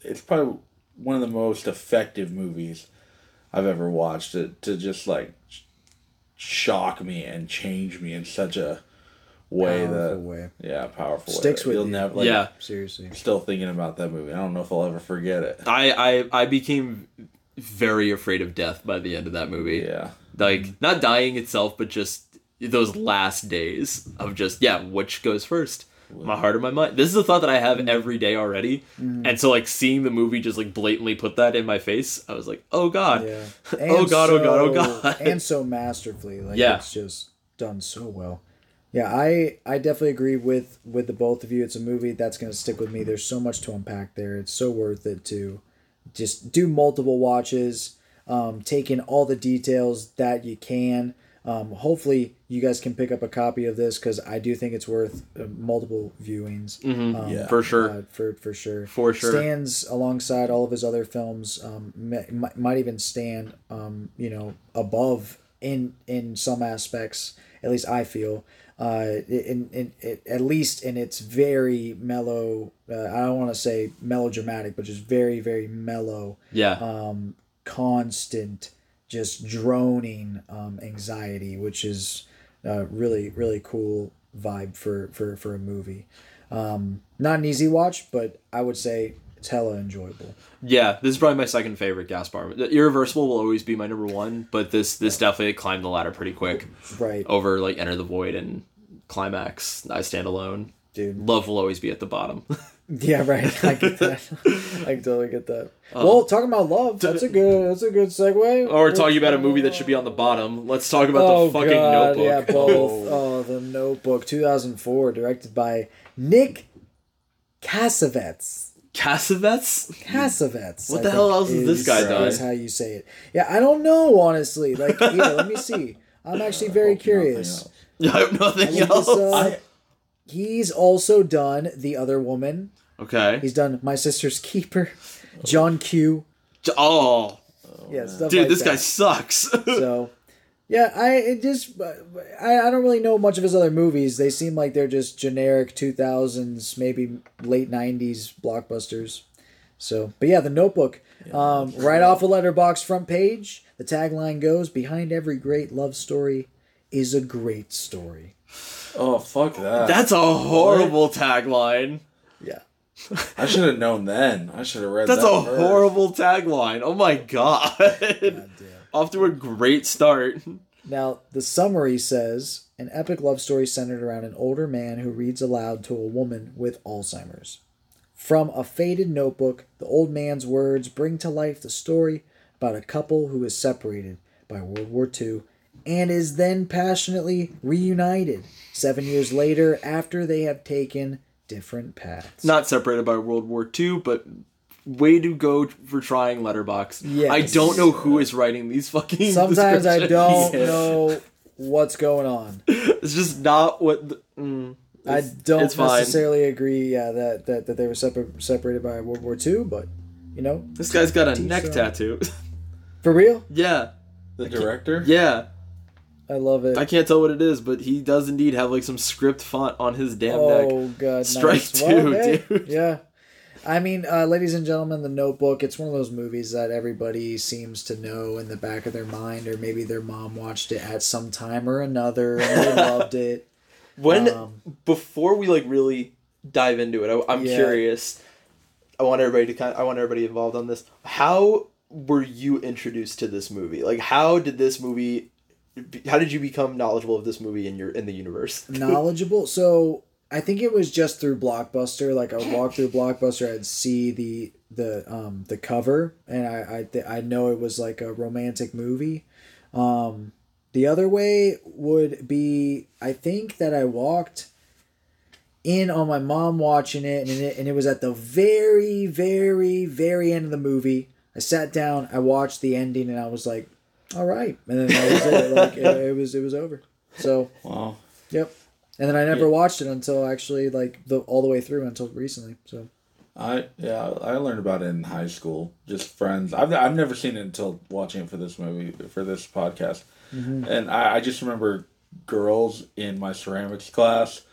it's probably one of the most effective movies I've ever watched. To to just like sh- shock me and change me in such a way Powerful that way. yeah, powerful. Sticks that with you'll you. Never, like, yeah Seriously. still thinking about that movie. I don't know if I'll ever forget it. I, I i became very afraid of death by the end of that movie Yeah. like not dying itself but just those last days of just yeah which goes first my heart or my mind this is a thought that i have mm. every day already mm. and so like seeing the movie just like blatantly put that in my face i was like oh god Yeah. oh And god oh god oh god And so masterfully. Like Yeah. it's just done so well. Yeah, I I definitely agree with with the both of you. It's a movie that's gonna stick with me. There's so much to unpack there. It's so worth it to just do multiple watches, um, take in all the details that you can. Um, hopefully, you guys can pick up a copy of this because I do think it's worth uh, multiple viewings. Um, Yeah. for sure uh, for for sure. For sure. Stands alongside all of his other films. Um, mi- mi- might even stand, um, you know, above in in some aspects. At least I feel. Uh, in, in, in at least in its very mellow. Uh, I don't want to say melodramatic, but just very very mellow yeah um, constant, just droning um, anxiety, which is uh, really really cool vibe for for for a movie. Um, not an easy watch, but I would say it's hella enjoyable. yeah this is probably my second favorite gaspar The irreversible will always be my number one but this this definitely climbed the ladder pretty quick Right, over like enter the void and climax i stand alone dude. love will always be at the bottom Yeah, right. I get that. I totally get that. Um, well, talking about love, that's a good that's a good segue. or we're talking about a movie that should be on the bottom let's talk about oh, the fucking God, notebook Yeah, both. Oh. the Notebook, 2004, directed by Nick Cassavetes. Cassavetes? Cassavetes. What I the hell think else has this guy uh, done? Is how you say it. Yeah, I don't know honestly. Like, yeah, let me see. I'm actually very curious. I have nothing Look else. this up. He's also done The Other Woman. okay. He's done My Sister's Keeper, John Q. Oh, Yeah, stuff dude, like this that. guy sucks. So, yeah, I it just I, I don't really know much of his other movies. They seem like they're just generic two thousands, maybe late nineties blockbusters. So, but yeah, the Notebook, um, right off a Letterboxd front page. The tagline goes: "Behind every great love story is a great story." Oh fuck that! That's a horrible tagline. Yeah. I should have known then. I should have read. That's that a first. horrible tagline. Oh my god. Off to a great start. Now, the summary says an epic love story centered around an older man who reads aloud to a woman with Alzheimer's. From a faded notebook, the old man's words bring to life the story about a couple who is separated by World War II and is then passionately reunited seven years later after they have taken different paths. Not separated by World War II, but way to go for trying Letterboxd. Yes. I don't know who is writing these fucking. Sometimes I don't know what's going on. It's just not what. The, mm, I don't it's fine. necessarily agree. Yeah, that, that that they were separ- separated by World War II, but you know, This guy's got a neck their own. tattoo. for real, yeah, The director. yeah. I love it. I can't tell what it is, but he does indeed have like some script font on his damn oh neck. Oh god, Strike nice. Well, two, dude. Yeah, I mean, uh, ladies and gentlemen, The Notebook. It's one of those movies that everybody seems to know in the back of their mind, or maybe their mom watched it at some time or another and they loved it. When Um, before we like really dive into it, I, I'm Yeah. curious. I want everybody to kind. Of, I want everybody involved on this. How were you introduced to this movie? Like, how did this movie? How did you become knowledgeable of this movie in your in the universe? knowledgeable. So I think it was just through Blockbuster. Like I would walk through Blockbuster, I'd see the the um the cover, and I I th- I know it was like a romantic movie. Um, the other way would be I think that I walked in on my mom watching it, and it and it was at the very very very end of the movie. I sat down, I watched the ending, and I was like, "All right," and then that was it. Like it, it was it was over. So Wow. Yep. And then I never watched it until actually like the all the way through until recently. So I yeah I learned about it in high school. Just friends. I've I've never seen it until watching it for this movie for this podcast, mm-hmm. and I, I just remember girls in my ceramics class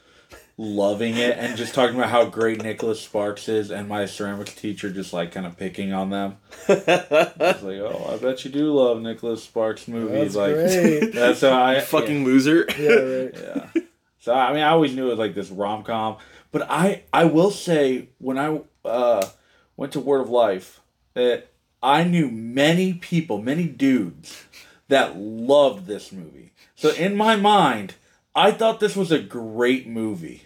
loving it and just talking about how great Nicholas Sparks is, and my ceramics teacher just like kind of picking on them. It's like, oh, I bet you do love Nicholas Sparks movies. That's like great. that's how I Fucking loser. yeah, right. yeah. So I mean, I always knew it was like this rom com, but I I will say when I uh, went to Word of Life that I knew many people, many dudes that loved this movie. So in my mind, I thought this was a great movie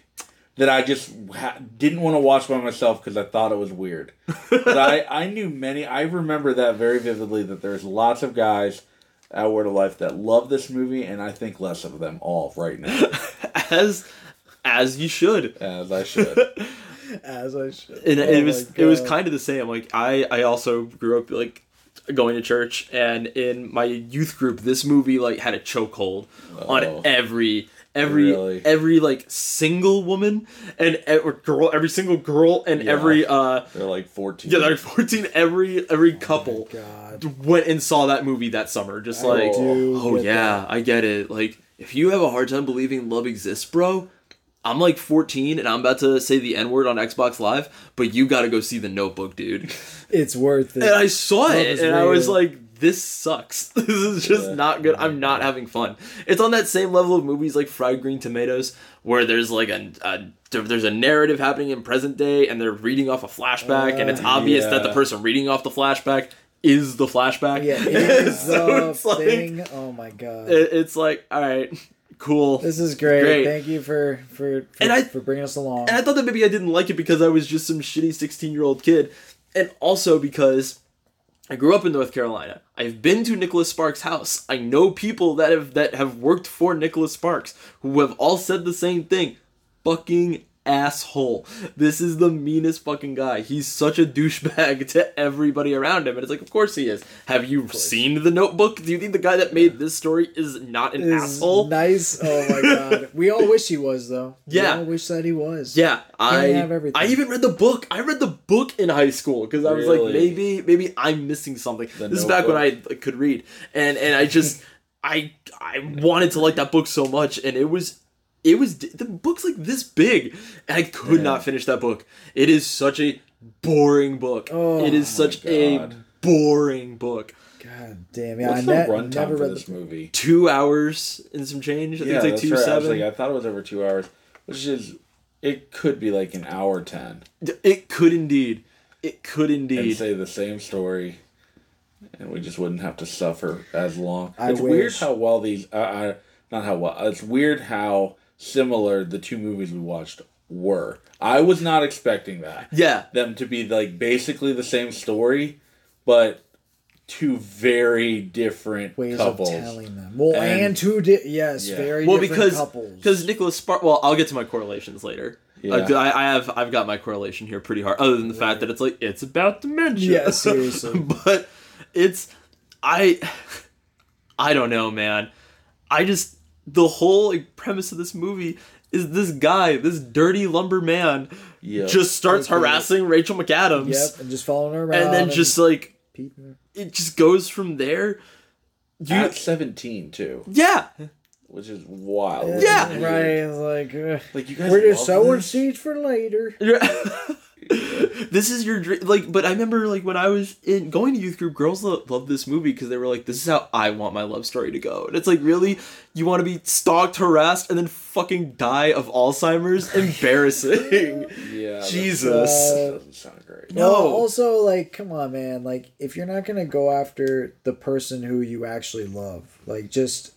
that I just ha- didn't want to watch by myself because I thought it was weird. but I I knew many. I remember that very vividly. That there's lots of guys at Word of Life that love this movie, and I think less of them all right now, As as you should. as I should. As I should. and Oh it my was it was kind of the same like i i also grew up like going to church and in my youth group this movie like had a chokehold on every every Really? every like single woman and every girl every single girl and Yeah. every uh They're like 14. yeah they're 14 every every couple God. went and saw that movie that summer just I like oh yeah that. i get it like if you have a hard time believing love exists bro i'm like 14 and i'm about to say the n-word on xbox live but you gotta go see the notebook dude It's worth it. and i saw Love it and i was like this sucks this is just Yeah. not good i'm not having fun it's on that same level of movies like fried green tomatoes where there's like a, a there's a narrative happening in present day and they're reading off a flashback and it's Uh, obvious that the person reading off the flashback is the flashback yeah, it is So the it's like- oh my god. it, it's like all right cool this is great. Great. Thank you for for for, And I- for bringing us along. and i thought that maybe i didn't like it because i was just some shitty 16 year old kid and also because i grew up in north carolina. I've been to nicholas sparks house. I know people that have that have worked for nicholas sparks who have all said the same thing. Fucking asshole this is the meanest fucking guy he's such a douchebag to everybody around him and it's like of course he is have you seen the notebook do you think the guy that made this story is not an is asshole nice. Oh my god. We all wish he was though. Yeah. We all wish that he was. Yeah, I have everything. I even read the book. I read the book in high school because I was like, maybe maybe I'm missing something. The this is back when I could read, and and I just I I wanted to like that book so much, and it was it was the book's like this big, and I could not finish that book. It is such a boring book. Oh it is my such a boring book. God damn. Yeah, What's I the ne- runtime never for read this the movie? Two hours and some change. I think Yeah, it's like that's two right. I, was like, I thought it was over two hours, which is it could be like an hour ten. It could indeed. It could and indeed. say the same story, and we just wouldn't have to suffer as long. I it's weird how well these, uh, uh, not how well. It's weird how similar the two movies we watched were. I was not expecting that. Yeah. them to be like basically the same story, but two very different ways couples. of telling them. Well, And- and, two, di- yes, Yeah. very Well, different because couples. because Nicholas Spark. Well, I'll get to my correlations later. Yeah. Uh, I, I have I've got my correlation here pretty hard. Other than the fact that it's like it's about dementia. Yeah, seriously. but it's I I don't know, man. I just the whole like, premise of this movie is this guy, this dirty lumber man, Yep. just starts Okay. harassing Rachel McAdams, Yep, and just following her around. and then just like peeping. it just goes from there. You, At seventeen too, yeah, which is wild. Yeah. right. Like, uh, Like you guys, we're just love sowing this? seeds for later. this is your dream. Like, but I remember like when I was in going to youth group, girls lo- loved this movie because they were like, "This is how I want my love story to go." And it's like, really, you want to be stalked, harassed, and then fucking die of Alzheimer's? Embarrassing. Yeah, that Jesus. doesn't sound great. No. Well, also, like, come on, man. Like, if you're not gonna go after the person who you actually love, like, just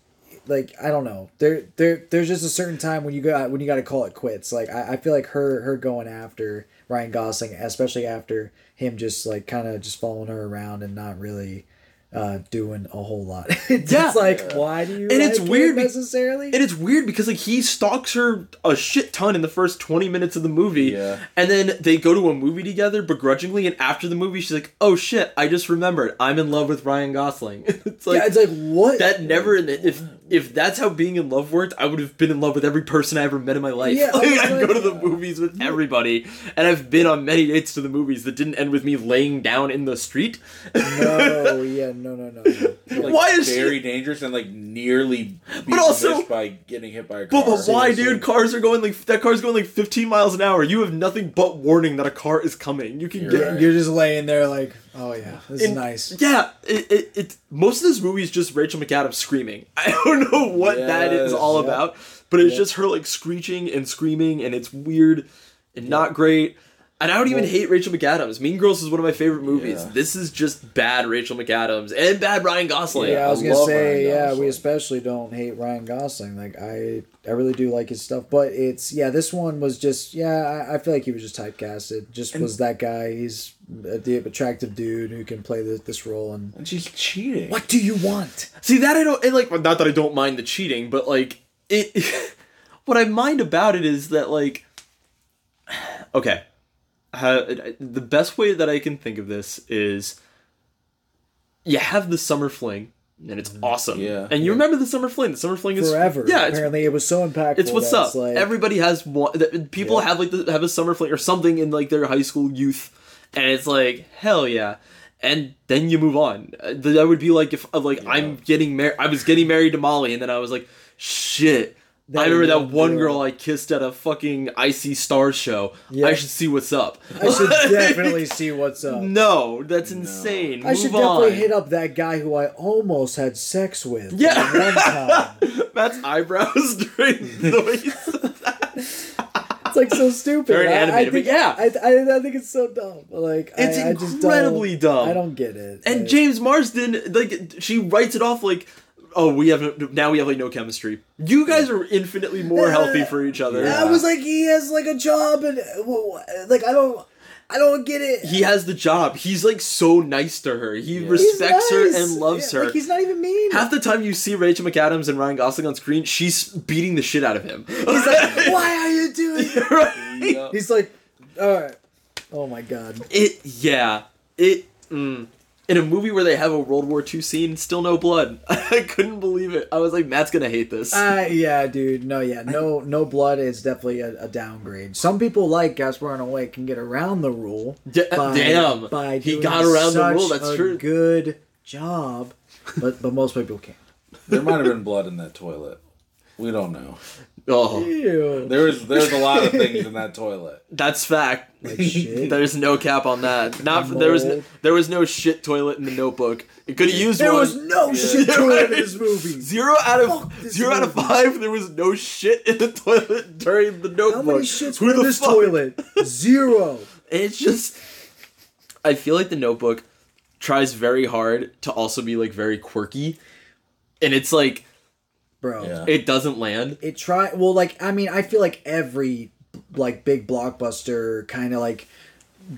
like I don't know, there, there, there's just a certain time when you got when you got to call it quits. Like, I, I feel like her, her going after Ryan Gosling, especially after him just like kind of just following her around and not really uh doing a whole lot. it's Yeah. like, why do you? And it's like him weird be- necessarily. And it's weird because like he stalks her a shit ton in the first 20 minutes of the movie. Yeah. And then they go to a movie together begrudgingly and after the movie she's like, "Oh shit, I just remembered. I'm in love with Ryan Gosling." it's like yeah, it's like what? that never if if that's how being in love worked, I would have been in love with every person I ever met in my life. Yeah, I like, was I'd like- go to the movies with everybody, and I've been on many dates to the movies that didn't end with me laying down in the street. no, yeah, no, no, no. no. Like, Why is she- very dangerous and like nearly being also- by getting hit by a car. But, but why, seriously. dude? Cars are going like that. Car's going like 15 miles an hour. You have nothing but warning that a car is coming. You can You're get right. You're just laying there like, oh yeah, this is nice. Yeah, it, it, it most of this movie is just Rachel McAdams screaming. I don't know what that is all yep. about, but it's Yep. just her like screeching and screaming, and it's weird and not great. And I don't even Well- hate Rachel McAdams. Mean Girls is one of my favorite movies. Yeah. This is just bad Rachel McAdams and bad Ryan Gosling. Yeah, I was I gonna say, yeah, we especially don't hate Ryan Gosling. Like I, I really do like his stuff, but it's yeah, this one was just yeah, I, I feel like he was just typecasted. Just was that guy. He's a, the attractive dude who can play this, this role. And And she's cheating. what do you want? See that I don't and like not that I don't mind the cheating, but like it what I mind about it is that like okay. How, the best way that I can think of this is you have the summer fling and it's mm-hmm. awesome. Yeah. And you remember the summer fling. The summer fling is Forever. Yeah, apparently it was so impactful. it's what's up. It's like, Everybody has one. People Yeah. have like the, have a summer fling or something in like their high school youth, and it's like hell yeah. And then you move on. That would be like if like I'm getting married. I was getting married to Molly, and then I was like, shit. I remember that one one girl. girl I kissed at a fucking Icy Stars show. Yeah. I should see what's up. I should definitely see what's up. No, that's insane. I should definitely on. hit up that guy who I almost had sex with. Yeah. at one time. Matt's eyebrows during the way he said that. It's like so stupid. Very I- I, animated, think, yeah. I, I, I think it's so dumb. Like It's I, I just incredibly don't, dumb. I don't get it. And Like, James Marsden, like, she writes it off like, oh, we have no, now we have like no chemistry. You guys are infinitely more healthy for each other. I was like, he has like a job, and well, like I don't, I don't get it. He has the job. He's like so nice to her. He He's respects her and loves Yeah, her. Like he's not even mean. Half the time you see Rachel McAdams and Ryan Gosling on screen, she's beating the shit out of him. He's like, why are you doing? it?" right? Yeah. He's like, all right. Oh my god. It yeah. It mm. In a movie where they have a World War II scene, still no blood. I couldn't believe it. I was like, Matt's gonna hate this. Uh, yeah, dude. No, yeah, no, no blood is definitely a, a downgrade. Some people like Gaspar and Noé can get around the rule. D- damn. by He got around the rule, that's a true. Good job, but but most people can't. There might have been blood in that toilet. We don't know. Oh, Ew. There was there's a lot of things in that toilet. that's fact. Like shit. There's no cap on that. Not there was no, there was no shit toilet in the Notebook. It could have used There one. was no shit toilet in this movie. Zero out of Fuck this zero out of five. There was no shit in the toilet during the Notebook. How many shits Who were in this fuck- toilet? Zero. It's just. I feel like the Notebook tries very hard to also be like very quirky, and it's like Bro. Yeah. it doesn't land. It try well like I mean I feel like every like big blockbuster kind of like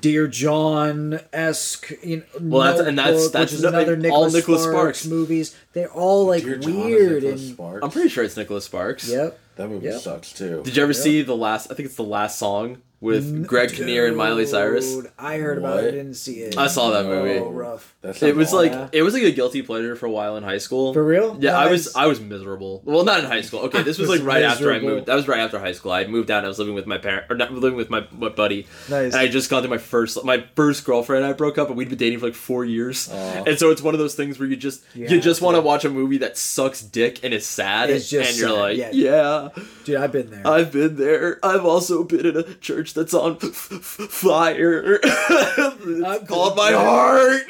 Dear John esque, you know, Well, that's- and that's- Notebook, that's which is no- another all Nicholas, Nicholas Sparks, Sparks. movies. They're all like Dear weird Nicholas and Sparks. I'm pretty sure it's Nicholas Sparks. yep. That movie Yep. sucks too. Did you ever see the last? I think it's the last song with Greg Kinnear and Miley Cyrus. I heard about What? it, didn't see it. I saw that movie. Oh, rough. That's It was like Yeah. it was like a guilty pleasure for a while in high school. For real? Yeah, I was I was miserable. Well, not in high school. Okay, this was was like right after I miserable. moved. That was right after high school. I had moved out. and I was living with my parent or not living with my, my buddy. Nice. And I just got to my first my first girlfriend. I broke up, and we'd been dating for like four years. Aw. And so it's one of those things where you just You you, just want to watch a movie that sucks dick and is sad. It's just and you're sad, like, yeah. yeah. Dude, I've been there. I've been there. I've also been in a church that's on f- f- fire. it's I'm called my there. heart.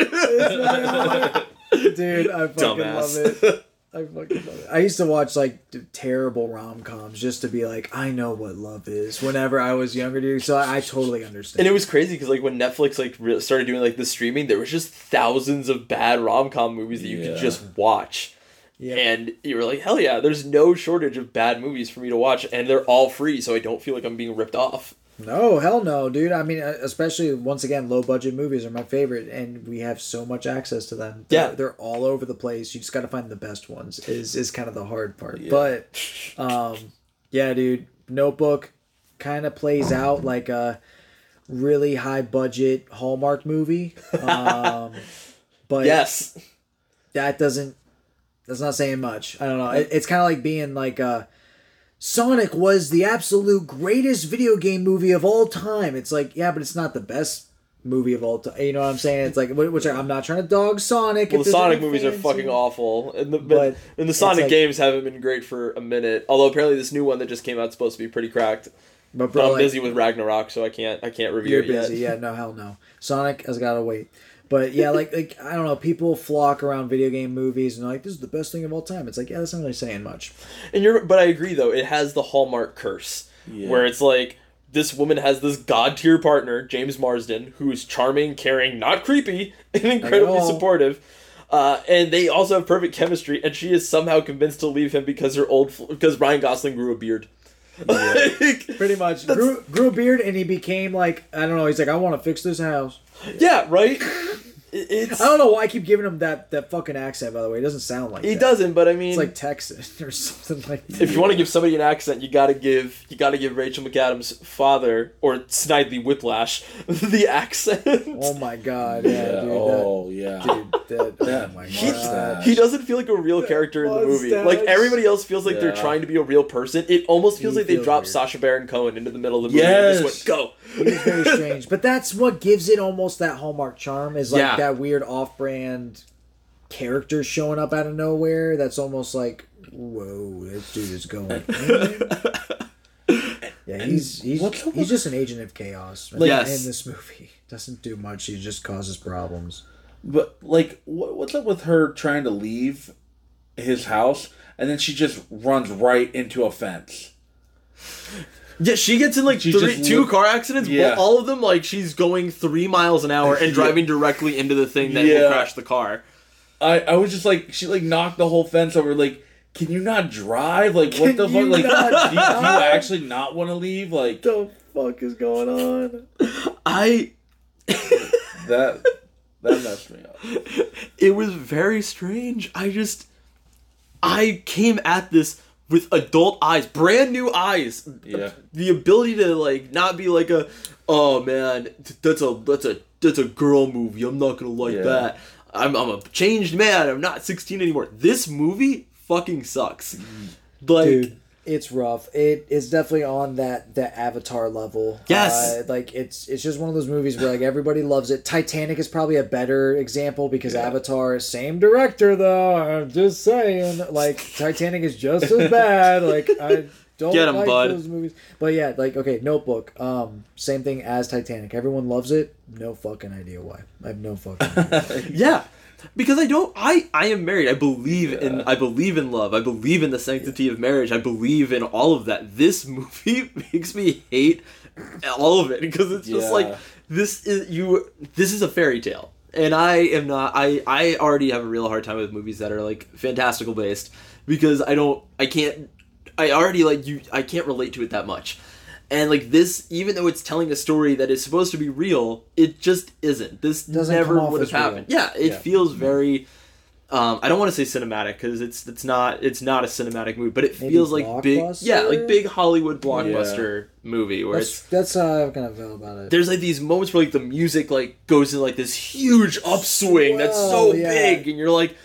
Dude, I fucking Dumbass. love it. I fucking love it. I used to watch like d- terrible rom coms just to be like, I know what love is. Whenever I was younger, dude, so I, I totally understand. And it was crazy because like when Netflix like re- started doing like the streaming, there was just thousands of bad rom com movies that you could Yeah. just watch. Yeah. And you were like, hell yeah, there's no shortage of bad movies for me to watch, and they're all free, so I don't feel like I'm being ripped off. No, hell no, dude. I mean, uh, especially once again, low budget movies are my favorite, and we have so much access to them. They're, Yeah. they're all over the place. You just got to find the best ones. Is is kind of the hard part. Yeah. But, um, yeah, dude, Notebook kind of plays out like a really high budget Hallmark movie. Um, but Yes. that doesn't that's not saying much i don't know it, it's kind of like being like uh sonic was the absolute greatest video game movie of all time it's like yeah but it's not the best movie of all time you know what i'm saying it's like which i'm not trying to dog sonic Well, the Sonic movies are fucking awful, and the But and the Sonic like- games haven't been great for a minute. Although apparently this new one that just came out is supposed to be pretty cracked. but But I'm like, busy with Ragnarok, so I can't I can't review you're it busy yet. yeah no hell no sonic has gotta wait but yeah like like i don't know people flock around video game movies and like this is the best thing of all time it's like yeah that's not really saying much And you're, but I agree though. It has the hallmark curse, Yeah. where it's like this woman has this god tier partner, James Marsden, who's charming, caring, not creepy, and incredibly supportive. Uh, and they also have perfect chemistry, and she is somehow convinced to leave him because her old because Ryan Gosling grew a beard. Like, pretty much grew, grew a beard and he became like i don't know he's like i want to fix this house yeah, right. It- It's I don't know why I keep giving him that, that fucking accent. By the way, it doesn't sound like he that. doesn't, but I mean, It's like Texas or something like that. if you want to give somebody an accent, you gotta give you gotta give Rachel McAdams' father or Snidely Whiplash the accent. Oh my god, yeah, Yeah, dude. oh yeah. Dude, that, oh my He, god. he doesn't feel like a real character in the movie. Like everybody else feels like they're trying to be a real person. It almost feels He like they dropped weird. Sacha Baron Cohen into the middle of the movie and Yes. just went go. It was very strange, but that's what gives it almost that hallmark charm. Is like Yeah. That weird off-brand character showing up out of nowhere. That's almost like, whoa, this dude is going. yeah, he's he's what's he's just an agent of chaos. Like- Yes. in this movie, doesn't do much. He just causes problems. But like, what, what's up with her trying to leave his house and then she just runs right into a fence? Yeah, she gets in like She three, just two look- car accidents. Yeah. all of them like she's going three miles an hour and driving directly into the thing that Yeah. will crash the car. I I was just like, she like knocked the whole fence over. Like, can you not drive? Like, what the fuck? Like, do, you- do you actually not want to leave? Like what The fuck is going on? I that. That messed me up. it was very strange. I just I came at this with adult eyes, brand new eyes. Yeah. The ability to like not be like a oh man, that's a that's a that's a girl movie. I'm not gonna like Yeah. that. I'm I'm a changed man. I'm not 16 anymore. This movie fucking sucks. Mm. Like Dude. It's rough. It is definitely on that that Avatar level. Yes. Uh, like it's it's just one of those movies where like everybody loves it. Titanic is probably a better example because Avatar, same director though. I'm just saying, like Titanic is just as bad. Like I don't Get 'em, like bud. those movies. But yeah, like okay, Notebook. Um, same thing as Titanic. Everyone loves it. No fucking idea why. I have no fucking. idea. Yeah. Because I don't I I am married. I believe in I believe in love. I believe in the sanctity of marriage. I believe in all of that. This movie makes me hate all of it because it's just Yeah. like this is you this is a fairy tale. And I am not I I already have a real hard time with movies that are like fantastical based because I don't I can't I already like you I can't relate to it that much. And like this, even though it's telling a story that is supposed to be real, it just isn't. This Doesn't never would have as real. happened. Yeah, it Yeah. feels very. Um, I don't want to say cinematic because it's it's not it's not a cinematic movie, but it Maybe feels like big yeah like big Hollywood blockbuster movie where that's it's that's how I kind of feel about it. there's like these moments where like the music like goes in like this huge upswing that's so yeah. big and you're like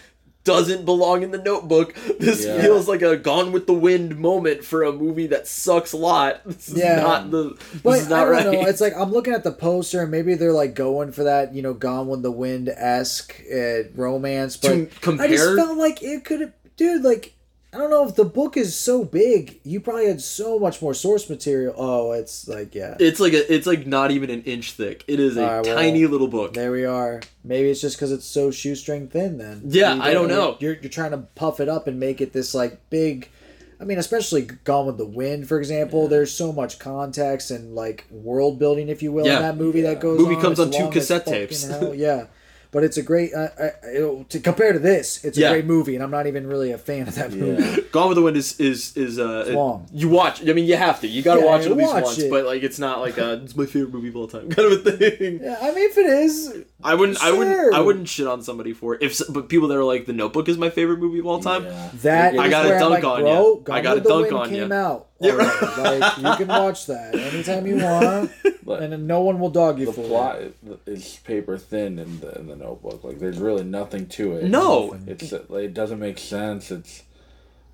doesn't belong in the notebook this Yeah. feels like a gone with the wind moment for a movie that sucks a lot this is Yeah. not the this But is not I don't right know. It's like I'm looking at the poster, and maybe they're like going for that, you know, Gone with the Wind esque uh, romance. But To I just felt like it could have, dude. Like I don't know if the book is so big, you probably had so much more source material. Oh, it's like yeah. it's like a it's like not even an inch thick it is a Alright, well, tiny little book There we are. Maybe it's just because it's so shoestring thin. Then Yeah, I don't know. You're you're trying to puff it up and make it this like big. I mean, especially Gone with the Wind, for example. There's so much context and like world building, if you will, Yeah. in that movie that goes. Movie on. comes on two cassette tapes. Yeah, but it's a great. Uh, uh, to compare to this, it's a Yeah. great movie, and I'm not even really a fan of that movie. Gone with the Wind is is is uh long. you watch I mean you have to you gotta Yeah, watch it at least once it. but like it's not like a it's my favorite movie of all time kind of a thing Yeah, I mean, if it is, I wouldn't I wouldn't I wouldn't shit on somebody for it if but people that are like the Notebook is my favorite movie of all time Yeah. that I where I'm dunk like, on bro. Gone I with the dunk on ya. came out. Yeah, already. like you can watch that anytime you want, But and then no one will dog you the for plot it. is paper thin in the in the notebook. Like there's really nothing to it. No. it's it doesn't make sense. It's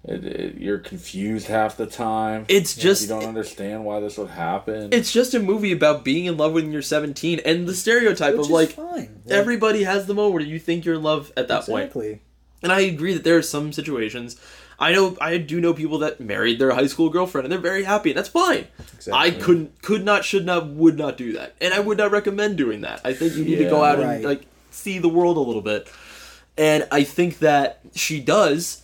it, it, you're confused half the time. It's just- you don't understand why this would happen. it's just a movie about being in love when you're 17 and the stereotype Which of like fine. Like, everybody has the moment where you think you're in love at that point exactly. And I agree that there are some situations. I know I do know people that married their high school girlfriend and they're very happy and that's fine. I couldn't could not should not would not do that. And I would not recommend doing that. I think you need to go out Right. and like see the world a little bit. And I think that she does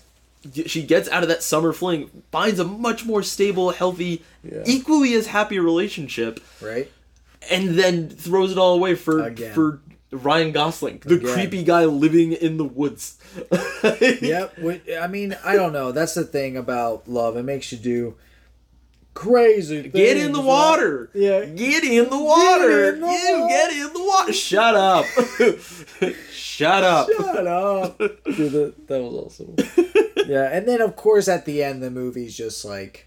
she gets out of that summer fling, finds a much more stable, healthy, Yeah. equally as happy relationship Right? and then throws it all away for Again. for Ryan Gosling, the Again. creepy guy living in the woods. Yep. I mean, I don't know. That's the thing about love. It makes you do crazy. Get in the water. Yeah. Get in the water. in the you water. get in the water. Shut up. Shut up. Shut up. Dude, that, that was awesome. yeah, and then of course at the end the movie's just like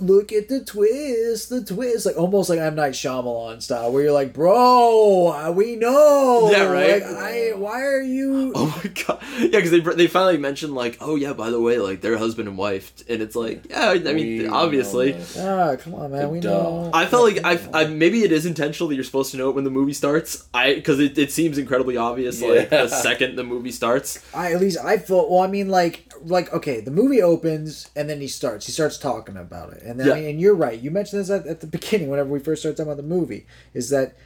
look at the twist, the twist, like almost like M Night Shyamalan style, where you're like, bro, uh, we know, Yeah, right? Like, I, why are you? Oh my god! Yeah, because they they finally mentioned like, oh yeah, by the way, like they're husband and wife, and it's like, yeah, I mean, We obviously. know. Ah, come on, man, we Duh. know. I felt like I, I maybe it is intentional that you're supposed to know it when the movie starts. I because it, it seems incredibly obvious like the second the movie starts. I at least I felt. Well, I mean, like, like okay, the movie opens and then he starts. He starts talking about it, and then Yeah. And you're right. You mentioned this at, at the beginning whenever we first started talking about the movie. Is that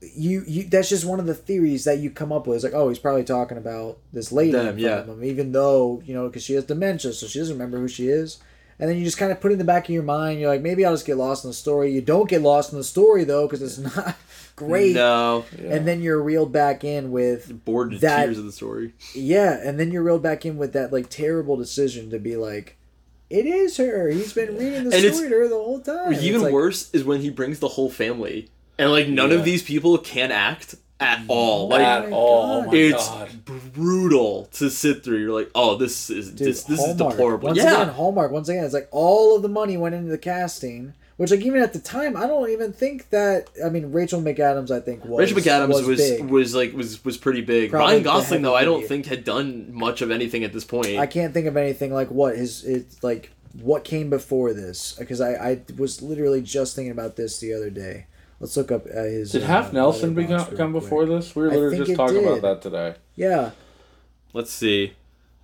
you? You that's just one of the theories that you come up with. It's like, oh, he's probably talking about this lady front yeah. him, even though you know because she has dementia, so she doesn't remember who she is. And then you just kind of put it in the back of your mind. You're like, maybe I'll just get lost in the story. You don't get lost in the story though, because it's not great. No, And then you're reeled back in with bored to That- tears of the story. yeah, and then you're reeled back in with that like terrible decision to be like, it is her. He's been reading the And story to her the whole time. Even like, worse is when he brings the whole family, and like none of these people can act at mm. all. Like At all. Oh my it's god. brutal to sit through. You're like, oh, this is Dude, this this is deplorable. Once yeah, again, Hallmark. Once again, it's like all of the money went into the casting. Which, like, even at the time, I don't even think that. I mean, Rachel McAdams, I think was Rachel McAdams was was, big. like was was pretty big. Probably Ryan Gosling though, I don't think had done much of anything at this point. I can't think of anything like what his it's like what came before this because I, I was literally just thinking about this the other day. Let's look up uh, his. Did uh, Half Nelson Letterboxd become come before this? We were literally just talking did. about that today. Yeah, Let's see.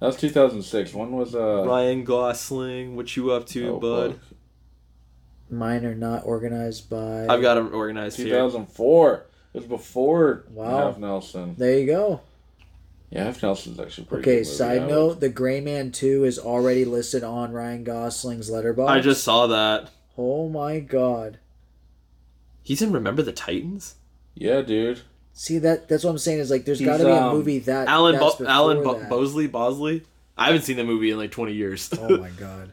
That was 2006. When was uh? Ryan Gosling, what you up to, oh, bud? fuck. mine are not organized by. I've got them organized here. 2004. It was before Wow. Half Nelson. There you go. Yeah, Half Nelson's actually pretty. Okay, good movie. side I note: The Gray Man Two is already listed on Ryan Gosling's Letterboxd. I just saw that. Oh my god! He's in Remember the Titans? Yeah, dude. See that? That's what I'm saying. Is like, there's got to be a um, movie that Alan that's Bo- Alan Bo- that. Bosley Bosley? I haven't seen the movie in like 20 years. Oh my god!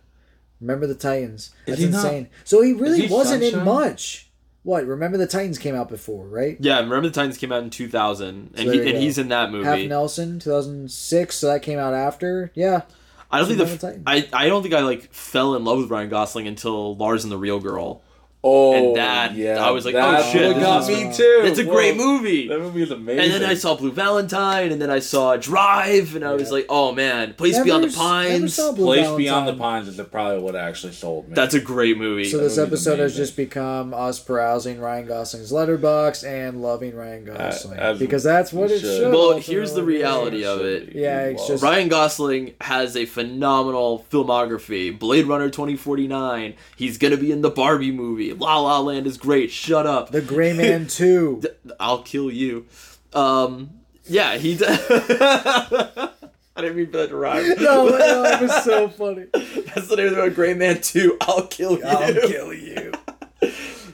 Remember the Titans? Is That's he not- insane. so he really he wasn't in much. What? Remember the Titans came out before, right? yeah, Remember the Titans came out in 2000 and he, and he's in that movie. Half movie. Nelson, 2006. So that came out after. Yeah. I don't think Remember the the f- I I don't think I like fell in love with Ryan Gosling until Lars and the Real Girl. Oh, And that- yeah, I was like, oh, shit, what this got is- me too. It's a great movie. That movie is amazing. And then I saw Blue Valentine, and then I saw Drive, and I was like, "Oh man, Place Never Beyond the Pines." Place Valentine. Beyond the Pines is probably what actually sold me. That's a great movie. So this That movie's episode has just become us browsing Ryan Gosling's Letterboxd and loving Ryan Gosling as because that's what we it should. should. well, here's the reality of it. Yeah, it's just- Ryan Gosling has a phenomenal filmography. Blade Runner 2049. He's gonna be in the Barbie movie. La La Land is great. Shut up. The Gray Man Two. I'll kill you. Um, yeah, he. d- I didn't mean for that to rhyme. no, no, it was so funny. That's the name of a Great Man 2. I'll kill you. I'll kill you.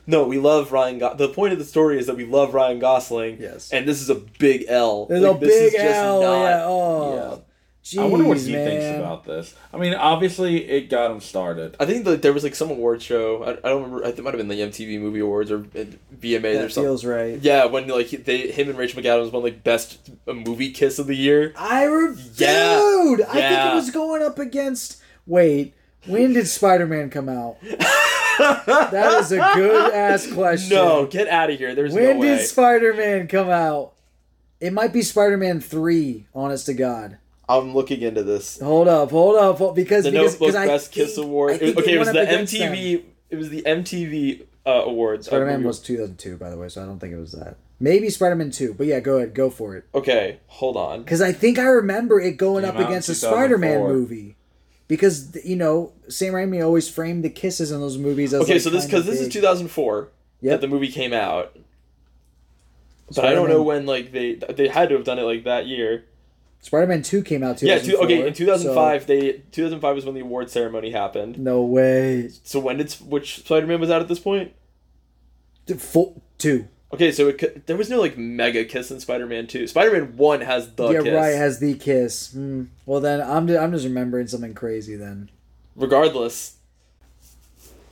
No, we love Ryan. Go- the point of the story is that we love Ryan Gosling. Yes. And this is a big L. There's Like, a this is big just L. not- yeah. Oh. Jeez, I wonder what he man. thinks about this. I mean, obviously, it got him started. I think that there was like some award show. I, I don't remember. I think it might have been the MTV Movie Awards or uh, VMAs or That something. feels right. Yeah, when like they, him and Rachel McAdams won like best uh, movie kiss of the year. I re- Yeah. dude, I think it was going up against. Wait, when did Spider Man come out? that is a good ass question. No, get out of here. There's when no way. did Spider Man come out? It might be Spider Man three. Honest to God. I'm looking into this. Hold up, hold up, hold- because The because, Notebook because I Best Kiss think- Award. I think okay, it was the against them. MTV. It was the MTV uh, awards. Spider Man was 2002, by the way, so I don't think it was that. Maybe Spider Man 2, but yeah, go ahead, go for it. Okay, hold on. Because I think I remember it going Came up against a Spider Man movie. Because, you know, Sam Raimi always framed the kisses in those movies as Okay, like, so this because this is 2004 Yep. that the movie came out. But I don't know when like they they had to have done it like that year. Spider Man 2 came out too. Yeah, two, okay. In 2005, so- they 2005 was when the award ceremony happened. no way. So when did which Spider-Man was out at this point? D- Full, 2. Okay, so it, there was no like mega kiss in Spider-Man 2. Spider-Man 1 has the yeah, kiss. right, has the kiss. Hmm. Well, then I'm, I'm just remembering something crazy then. Regardless,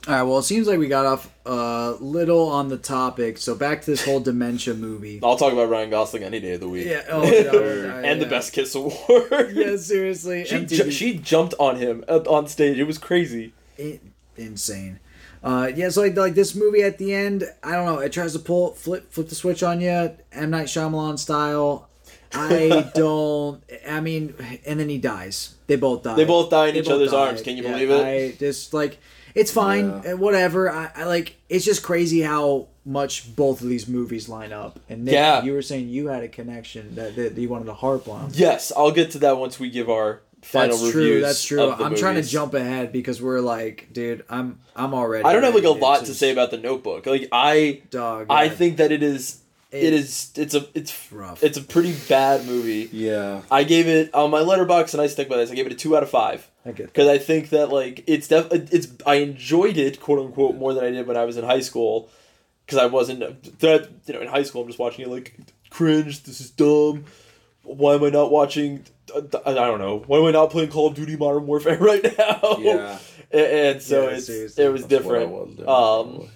All right, well, it seems like we got off a little on the topic. So back to this whole dementia movie. I'll talk about Ryan Gosling any day of the week. Yeah, oh, no, and the best kiss award. Yeah, seriously. She, ju- she jumped on him uh, on stage. It was crazy. I- insane. Uh, yeah, so like, like this movie at the end, I don't know. It tries to pull flip flip the switch on you, M Night Shyamalan style. I don't. I mean, and then he dies. They both die. They both die in They each other's die. arms. Can you Yeah, believe it? I just like it's fine. Yeah. uh, Whatever. I, I like. It's just crazy how much both of these movies line up. And Nick, Yeah. you were saying you had a connection that, that you wanted to harp on. Yes, I'll get to that once we give our final That's reviews. true. That's true. I'm trying to jump ahead because we're like, dude, I'm I'm already. I don't have like a lot to say about the Notebook. Like I, dog. I yeah. think that it is. It- is. It's a. It's rough. It's a pretty bad movie. Yeah. I gave it on my Letterboxd, and I stick by this. I gave it a two out of five I get because I think that like it's def. It's I enjoyed it quote unquote more than I did when I was in high school because I wasn't that you know in high school I'm just watching it like cringe. This is dumb. Why am I not watching? I I don't know. Why am I not playing Call of Duty Modern Warfare right now? Yeah. and, so Yeah, it's it was different. um,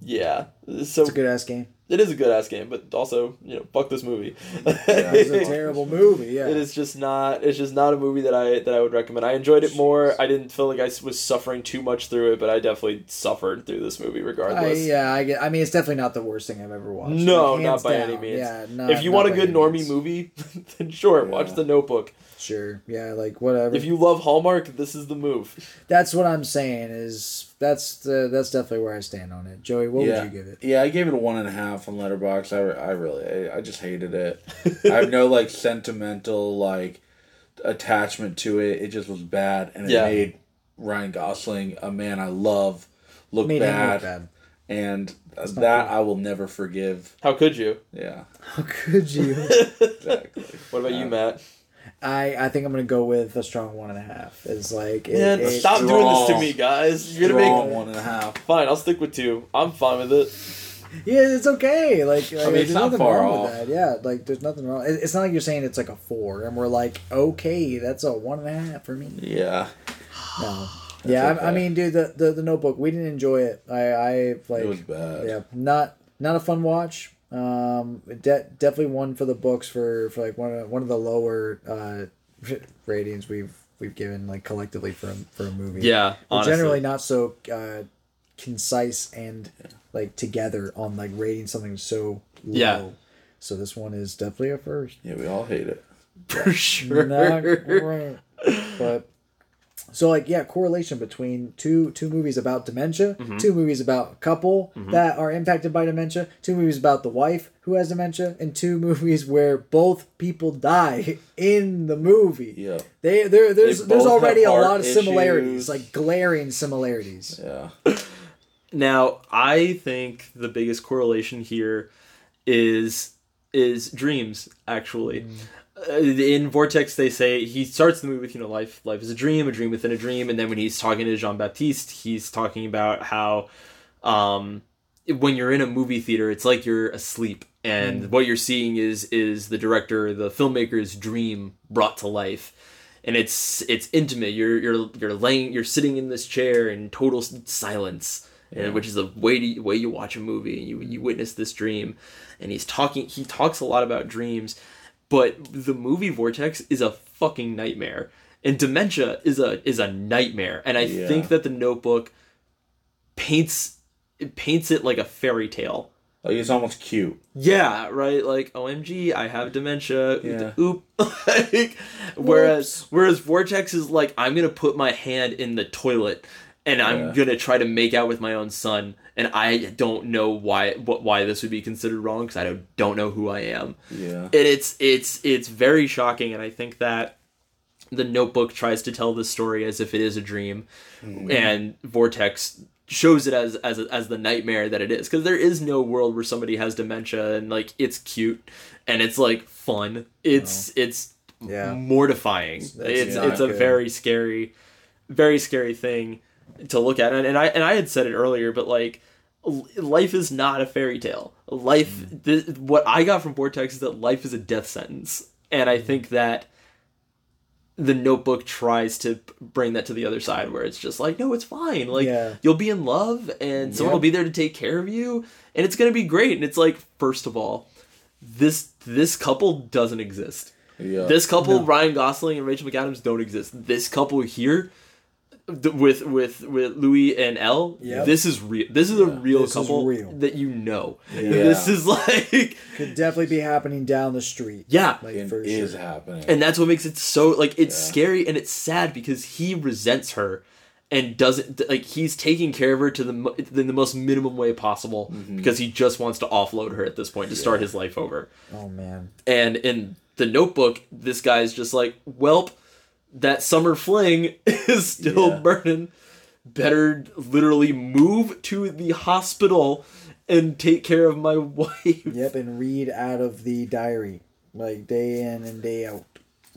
yeah. So It's a good ass game. It is a good ass game, but also you know fuck this movie. It's a terrible movie. Yeah. It is just not. It's just not a movie that I that I would recommend. I enjoyed it more. I didn't feel like I was suffering too much through it, but I definitely suffered through this movie I, regardless. yeah, I get. I mean, it's definitely not the worst thing I've ever watched. No, Like, not by down. any means. Yeah, not, if you want a good normie means. movie, then sure, watch The Notebook. Sure. Yeah, like whatever. If you love Hallmark, this is the move. that's what I'm saying. Is that's the that's definitely where I stand on it. Joey, what yeah. would you give it? Yeah, I gave it a one and a half on Letterboxd. I, I really, I, I just hated it. I have no like sentimental like attachment to it. It just was bad, and it Yeah. made Ryan Gosling a man I love look Made bad, look bad. and that I will never forgive. How could you? Yeah, How could you? exactly. What about you, Matt? I I think I'm gonna go with a strong one and a half. It's like it, Man, it- stop doing this to me, guys. You're gonna make one and a half. fine. I'll stick with two. I'm fine with it. Yeah, it's okay. Like, like mean, there's nothing wrong off. with that. Yeah, like there's nothing wrong. It's not like you're saying it's like a four, and we're like, okay, that's a one and a half for me. Yeah, No. Yeah, I, I mean, dude, the, the the Notebook, we didn't enjoy it. I I like it was bad. yeah, not not a fun watch. Um, de- definitely one for the books for, for like one of one of the lower uh ratings we've we've given like collectively for a, for a movie. Yeah, honestly. generally not so uh, concise and like together on like rating something so low. Yeah. So this one is definitely a first. Yeah, we all hate it. for sure. Not great. But so like yeah, correlation between two two movies about dementia, Mm-hmm. two movies about a couple that are impacted by dementia, two movies about the wife who has dementia, and two movies where both people die in the movie. Yeah, They there there's They there's already a lot of similarities, issues. like glaring similarities. yeah. Now, I think the biggest correlation here is is dreams. Actually, uh, in Vortex, they say he starts the movie with you know life life is a dream, a dream within a dream, and then when he's talking to Jean Baptiste, he's talking about how um, when you're in a movie theater, it's like you're asleep, and what you're seeing is is the director, the filmmaker's dream brought to life and it's it's intimate. You're you're you're laying you're sitting in this chair in total silence, and, which is the way to, way you watch a movie. You you witness this dream, and he's talking. He talks a lot about dreams, but the movie Vortex is a fucking nightmare, and dementia is a is a nightmare. And I Yeah. think that the Notebook paints it paints it like a fairy tale. Like it's almost cute. Yeah, right. Like OMG, I have dementia. Yeah. Oop. like, whereas whereas Vortex is like I'm gonna put my hand in the toilet and I'm gonna try to make out with my own son, and I don't know why what why this would be considered wrong because I don't, don't know who I am. Yeah. And it's it's it's very shocking, and I think that the Notebook tries to tell this story as if it is a dream, hmm. and Vortex shows it as as as the nightmare that it is because there is no world where somebody has dementia and like it's cute and it's like fun. It's it's Yeah. mortifying. It's it's, a good. very scary, very scary thing to look at. And, and I and I had said it earlier, but like life is not a fairy tale. Life, mm-hmm. th- what I got from Vortex is that life is a death sentence, and I mm-hmm. think that the Notebook tries to bring that to the other side, where it's just like, no, it's fine. Like Yeah. you'll be in love, and someone will be there to take care of you, and it's gonna be great. And it's like, first of all, this this couple doesn't exist. Yeah. This couple, Ryan Gosling and Rachel McAdams, don't exist. This couple here, with with with Louis and Elle, Yep. this is real. This is a real This couple real. that you know. Yeah. This is like, Could definitely be happening down the street. yeah, Like It for is sure. happening. and that's what makes it so like it's Yeah. scary and it's sad because he resents her and doesn't like he's taking care of her to the in the most minimum way possible Mm-hmm. because he just wants to offload her at this point to start his life over. Oh man. And in the notebook, this guy's just like, Welp, that summer fling is still Yeah. burning. Better literally move to the hospital and take care of my wife. Yep, and read out of the diary like day in and day out.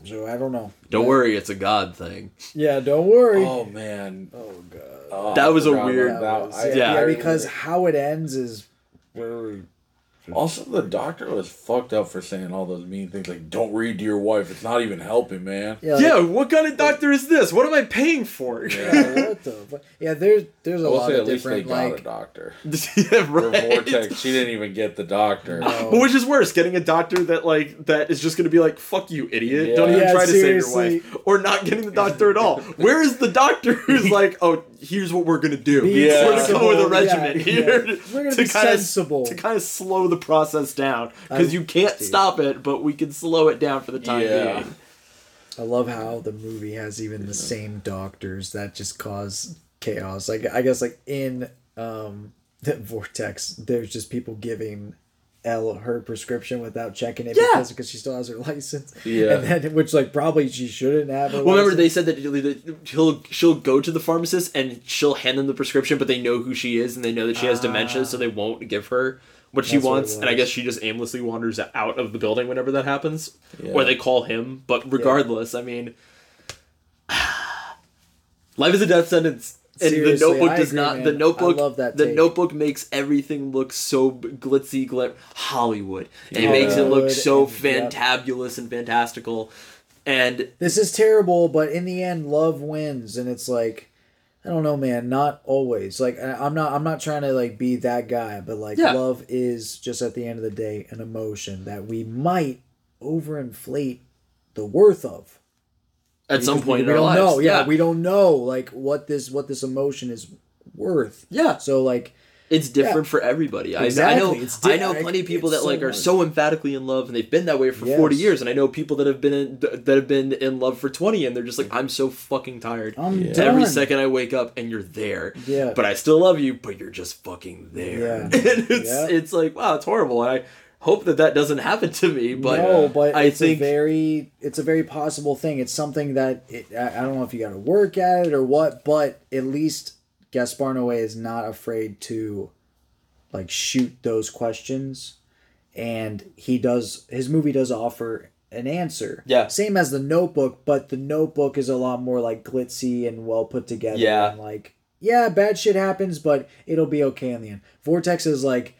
So I don't know. Don't But- worry, it's a God thing. Yeah, don't worry. oh man. Oh god. Oh, That was a weird- about that. I- Yeah. yeah, because how it ends is very Also, the doctor was fucked up for saying all those mean things like "Don't read to your wife." It's not even helping, man. yeah. Yeah, what kind of doctor is this? What am I paying for? yeah, what the? Yeah, there's there's a I will lot say of at least they different got a like doctor. yeah, For right. Vortex, she didn't even get the doctor. No. But which is worse, getting a doctor that like that is just gonna be like, "Fuck you, idiot! Yeah. Don't even Yeah, try to save your wife," or not getting the doctor at all. Where is the doctor who's like, "Oh, here's what we're gonna do. Be Yeah. We're gonna come up with a sensible, yeah, regimen yeah. here We're gonna to be kind sensible. of to kind of slow the process down because you can't stop it, but we can slow it down for the time Yeah. being." I love how the movie has even the same doctors that just cause chaos. Like I guess like in um the vortex, there's just people giving Elle her prescription without checking it Yeah. because because she still has her license. Yeah. and then which like probably she shouldn't have. Her Well, remember they said that he'll she'll go to the pharmacist and she'll hand them the prescription, but they know who she is and they know that she has dementia, so they won't give her what she That's what wants. And I guess she just aimlessly wanders out of the building whenever that happens, Yeah. or they call him. But regardless, I mean, life is a death sentence. And Seriously, the Notebook I does agree, not. man. The Notebook. I love that The take. Notebook makes everything look so glitzy, glim Hollywood. It makes it look so and- yep. fantabulous and fantastical. And this is terrible, but in the end, love wins, and it's like, I don't know, man. Not always. Like I- I'm not. I'm not trying to like be that guy, but like Yeah. love is just at the end of the day an emotion that we might overinflate the worth of. At some point we in our don't lives, know. Yeah, we don't know like what this what this emotion is worth. Yeah. So like It's different Yeah. for everybody. I, I know. It's di- I know plenty of people it's that like so are hard. so emphatically in love, and they've been that way for Yes. forty years. And I know people that have been in, that have been in love for twenty, and they're just like, I'm so fucking tired. I'm Every done. second I wake up, and you're there. Yeah. But I still love you. But you're just fucking there. Yeah. and it's Yeah. it's like wow, it's horrible. And I hope that that doesn't happen to me. But no, but I it's think a very it's a very possible thing. It's something that it, I don't know if you got to work at it or what, but at least Gaspar Noé is not afraid to like shoot those questions, and he does his movie does offer an answer. Yeah. same as the Notebook, but the Notebook is a lot more like glitzy and well put together. Yeah. and like yeah, bad shit happens, but it'll be okay in the end. Vortex is like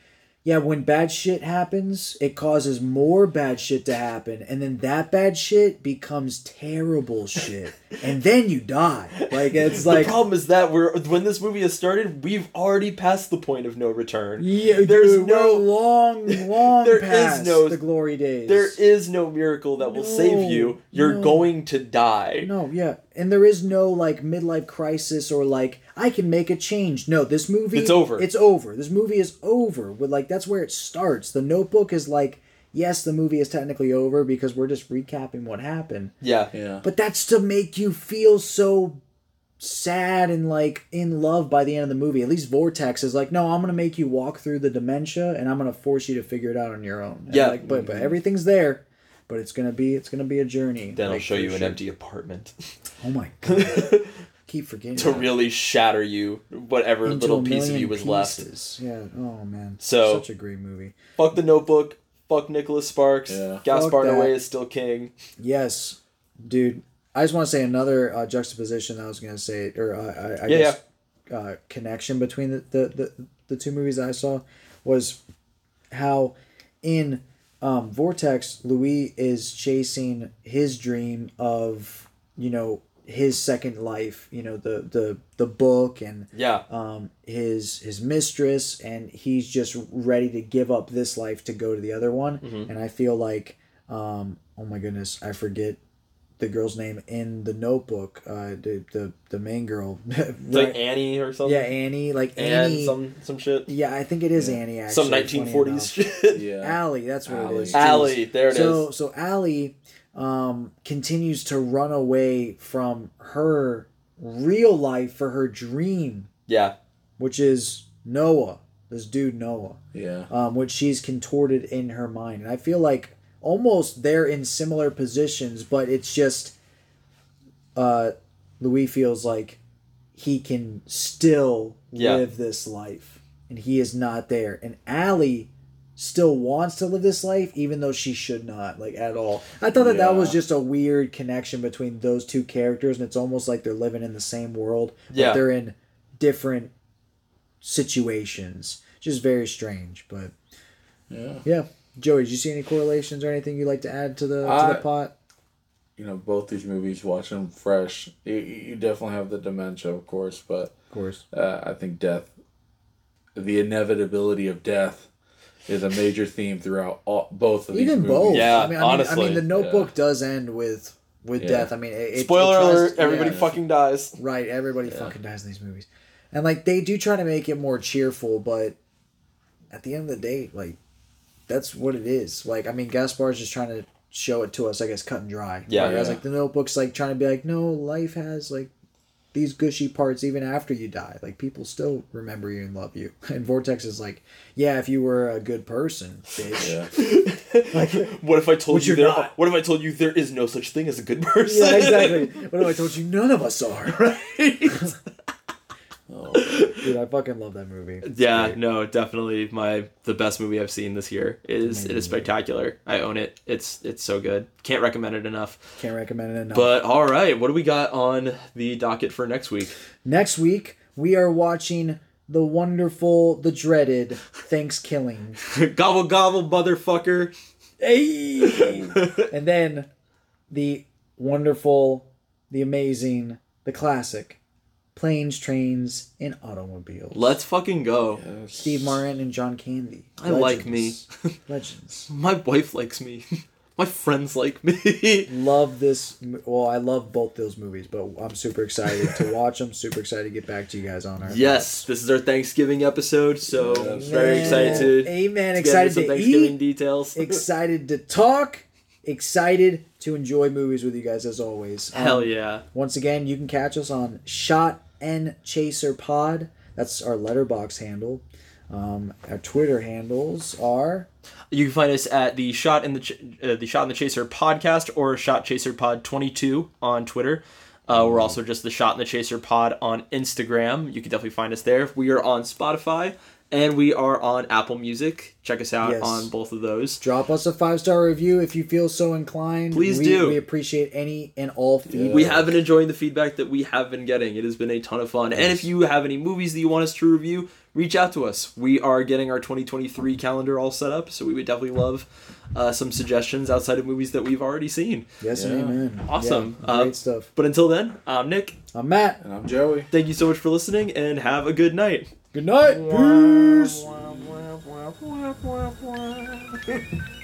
yeah, when bad shit happens, it causes more bad shit to happen, and then that bad shit becomes terrible shit, and then you die. Like it's the like the problem is that we're when this movie has started, we've already passed the point of no return. yeah, there's dude, no long, long There is no- the glory days. There is no miracle that will save you. You're no. going to die. no, yeah, and there is no like midlife crisis or like I can make a change. No, this movie It's over. It's over. This movie is over. With like that's where it starts. The Notebook is like yes, the movie is technically over because we're just recapping what happened. Yeah. Yeah. But that's to make you feel so sad and like in love by the end of the movie. At least Vortex is like, no, I'm gonna make you walk through the dementia and I'm gonna force you to figure it out on your own. And, Yeah. like, but but mm-hmm. everything's there. But it's gonna be it's gonna be a journey. Then I'll like, show for you an empty apartment Oh my god! Keep forgetting to that. really shatter you, whatever Into little piece of you was left. pieces. Yeah. Oh man. So- such a great movie. Fuck the Notebook. Fuck Nicholas Sparks. Yeah. Gaspar Fuck that. Noé is still king. Yes, dude. I just want to say another uh, juxtaposition. that I was gonna say, or uh, I, I Yeah, guess Uh, connection between the, the the the two movies I saw was how in um, Vortex, Louis is chasing his dream of you know his second life. You know the the the book and Yeah. um, his his mistress, and he's just ready to give up this life to go to the other one. Mm-hmm. And I feel like, um, oh my goodness, I forget the girl's name in the Notebook. Uh, the the the main girl, right? like Annie or something. yeah, Annie, like And Annie. some some shit. yeah, I think it is Annie. Actually, Some 1940s shit. Yeah. Allie, that's what it Allie. is. Allie, there it is. so, So Allie um, continues to run away from her real life for her dream, Yeah. which is Noah, this dude Noah, Yeah. um, which she's contorted in her mind. And I feel like almost they're in similar positions, but it's just uh, Louis feels like he can still Yeah. live this life, and he is not there. And Allie still wants to live this life, even though she should not, like at all. I thought that that was just a weird connection between those two characters, and it's almost like they're living in the same world, but Yeah. they're in different situations. Just very strange, but Yeah. yeah. Joey, did you see any correlations or anything you'd like to add to the to the pot? You know, both these movies, watch them fresh. You, you definitely have the dementia, of course, but Of course. uh, I think death, the inevitability of death, is a major theme throughout all, both of these Even movies. both. Yeah, I mean, I mean, I mean, the Notebook does end with with Yeah. death. I mean, it, it- Spoiler it tries- alert, everybody yeah. fucking dies. Right, everybody fucking dies in these movies. And like they do try to make it more cheerful, but at the end of the day, like that's what it is. Like I mean, Gaspar's just trying to show it to us, I guess, cut and dry. Yeah. Whereas Yeah. like the Notebook's like trying to be like, no, life has like these gushy parts even after you die. Like people still remember you and love you. And Vortex is like, yeah, if you were a good person, bitch. Yeah. What if I told you there? not. What if I told you there is no such thing as a good person? Yeah, exactly. What if I told you none of us are? Oh, Dude, I fucking love that movie. It's yeah, great. no, definitely my the best movie I've seen this year. It is it is spectacular. I own it. It's it's so good. Can't recommend it enough. Can't recommend it enough. But all right, what do we got on the docket for next week? Next week, we are watching the wonderful, the dreaded Thanksgiving. gobble gobble, motherfucker. Hey! and then the wonderful, the amazing, the classic Planes, Trains, and Automobiles. Let's fucking go. Steve Martin and John Candy. I like me. Legends. My wife likes me. My friends like me. Love this. Well, I love both those movies, but I'm super excited to watch them. Super excited to get back to you guys on our yes, this is our Thanksgiving episode, so very excited to, Amen. to Excited some to Thanksgiving eat. details. excited to talk, excited to enjoy movies with you guys as always. Um, Hell yeah. Once again, you can catch us on Shot and Chaser Pod. That's our Letterboxd handle. Um, our Twitter handles are You can find us at the shot in the Ch- uh, the shot in the chaser podcast or shot chaser pod 22 on Twitter. Uh, we're also just the shot in the chaser pod on Instagram. You can definitely find us there. We are on Spotify and we are on Apple Music. Check us out Yes. on both of those. drop us a five star review if you feel so inclined. Please we, do. We appreciate any and all feedback. We have been enjoying the feedback that we have been getting. It has been a ton of fun. And if you have any movies that you want us to review, reach out to us. We are getting our 2023 calendar all set up, so we would definitely love uh, some suggestions outside of movies that we've already seen. Yes and amen. Awesome. Yeah, Uh, great stuff. But until then, I'm Nick. I'm Matt. And I'm Joey. Thank you so much for listening and have a good night. Good night. Peace.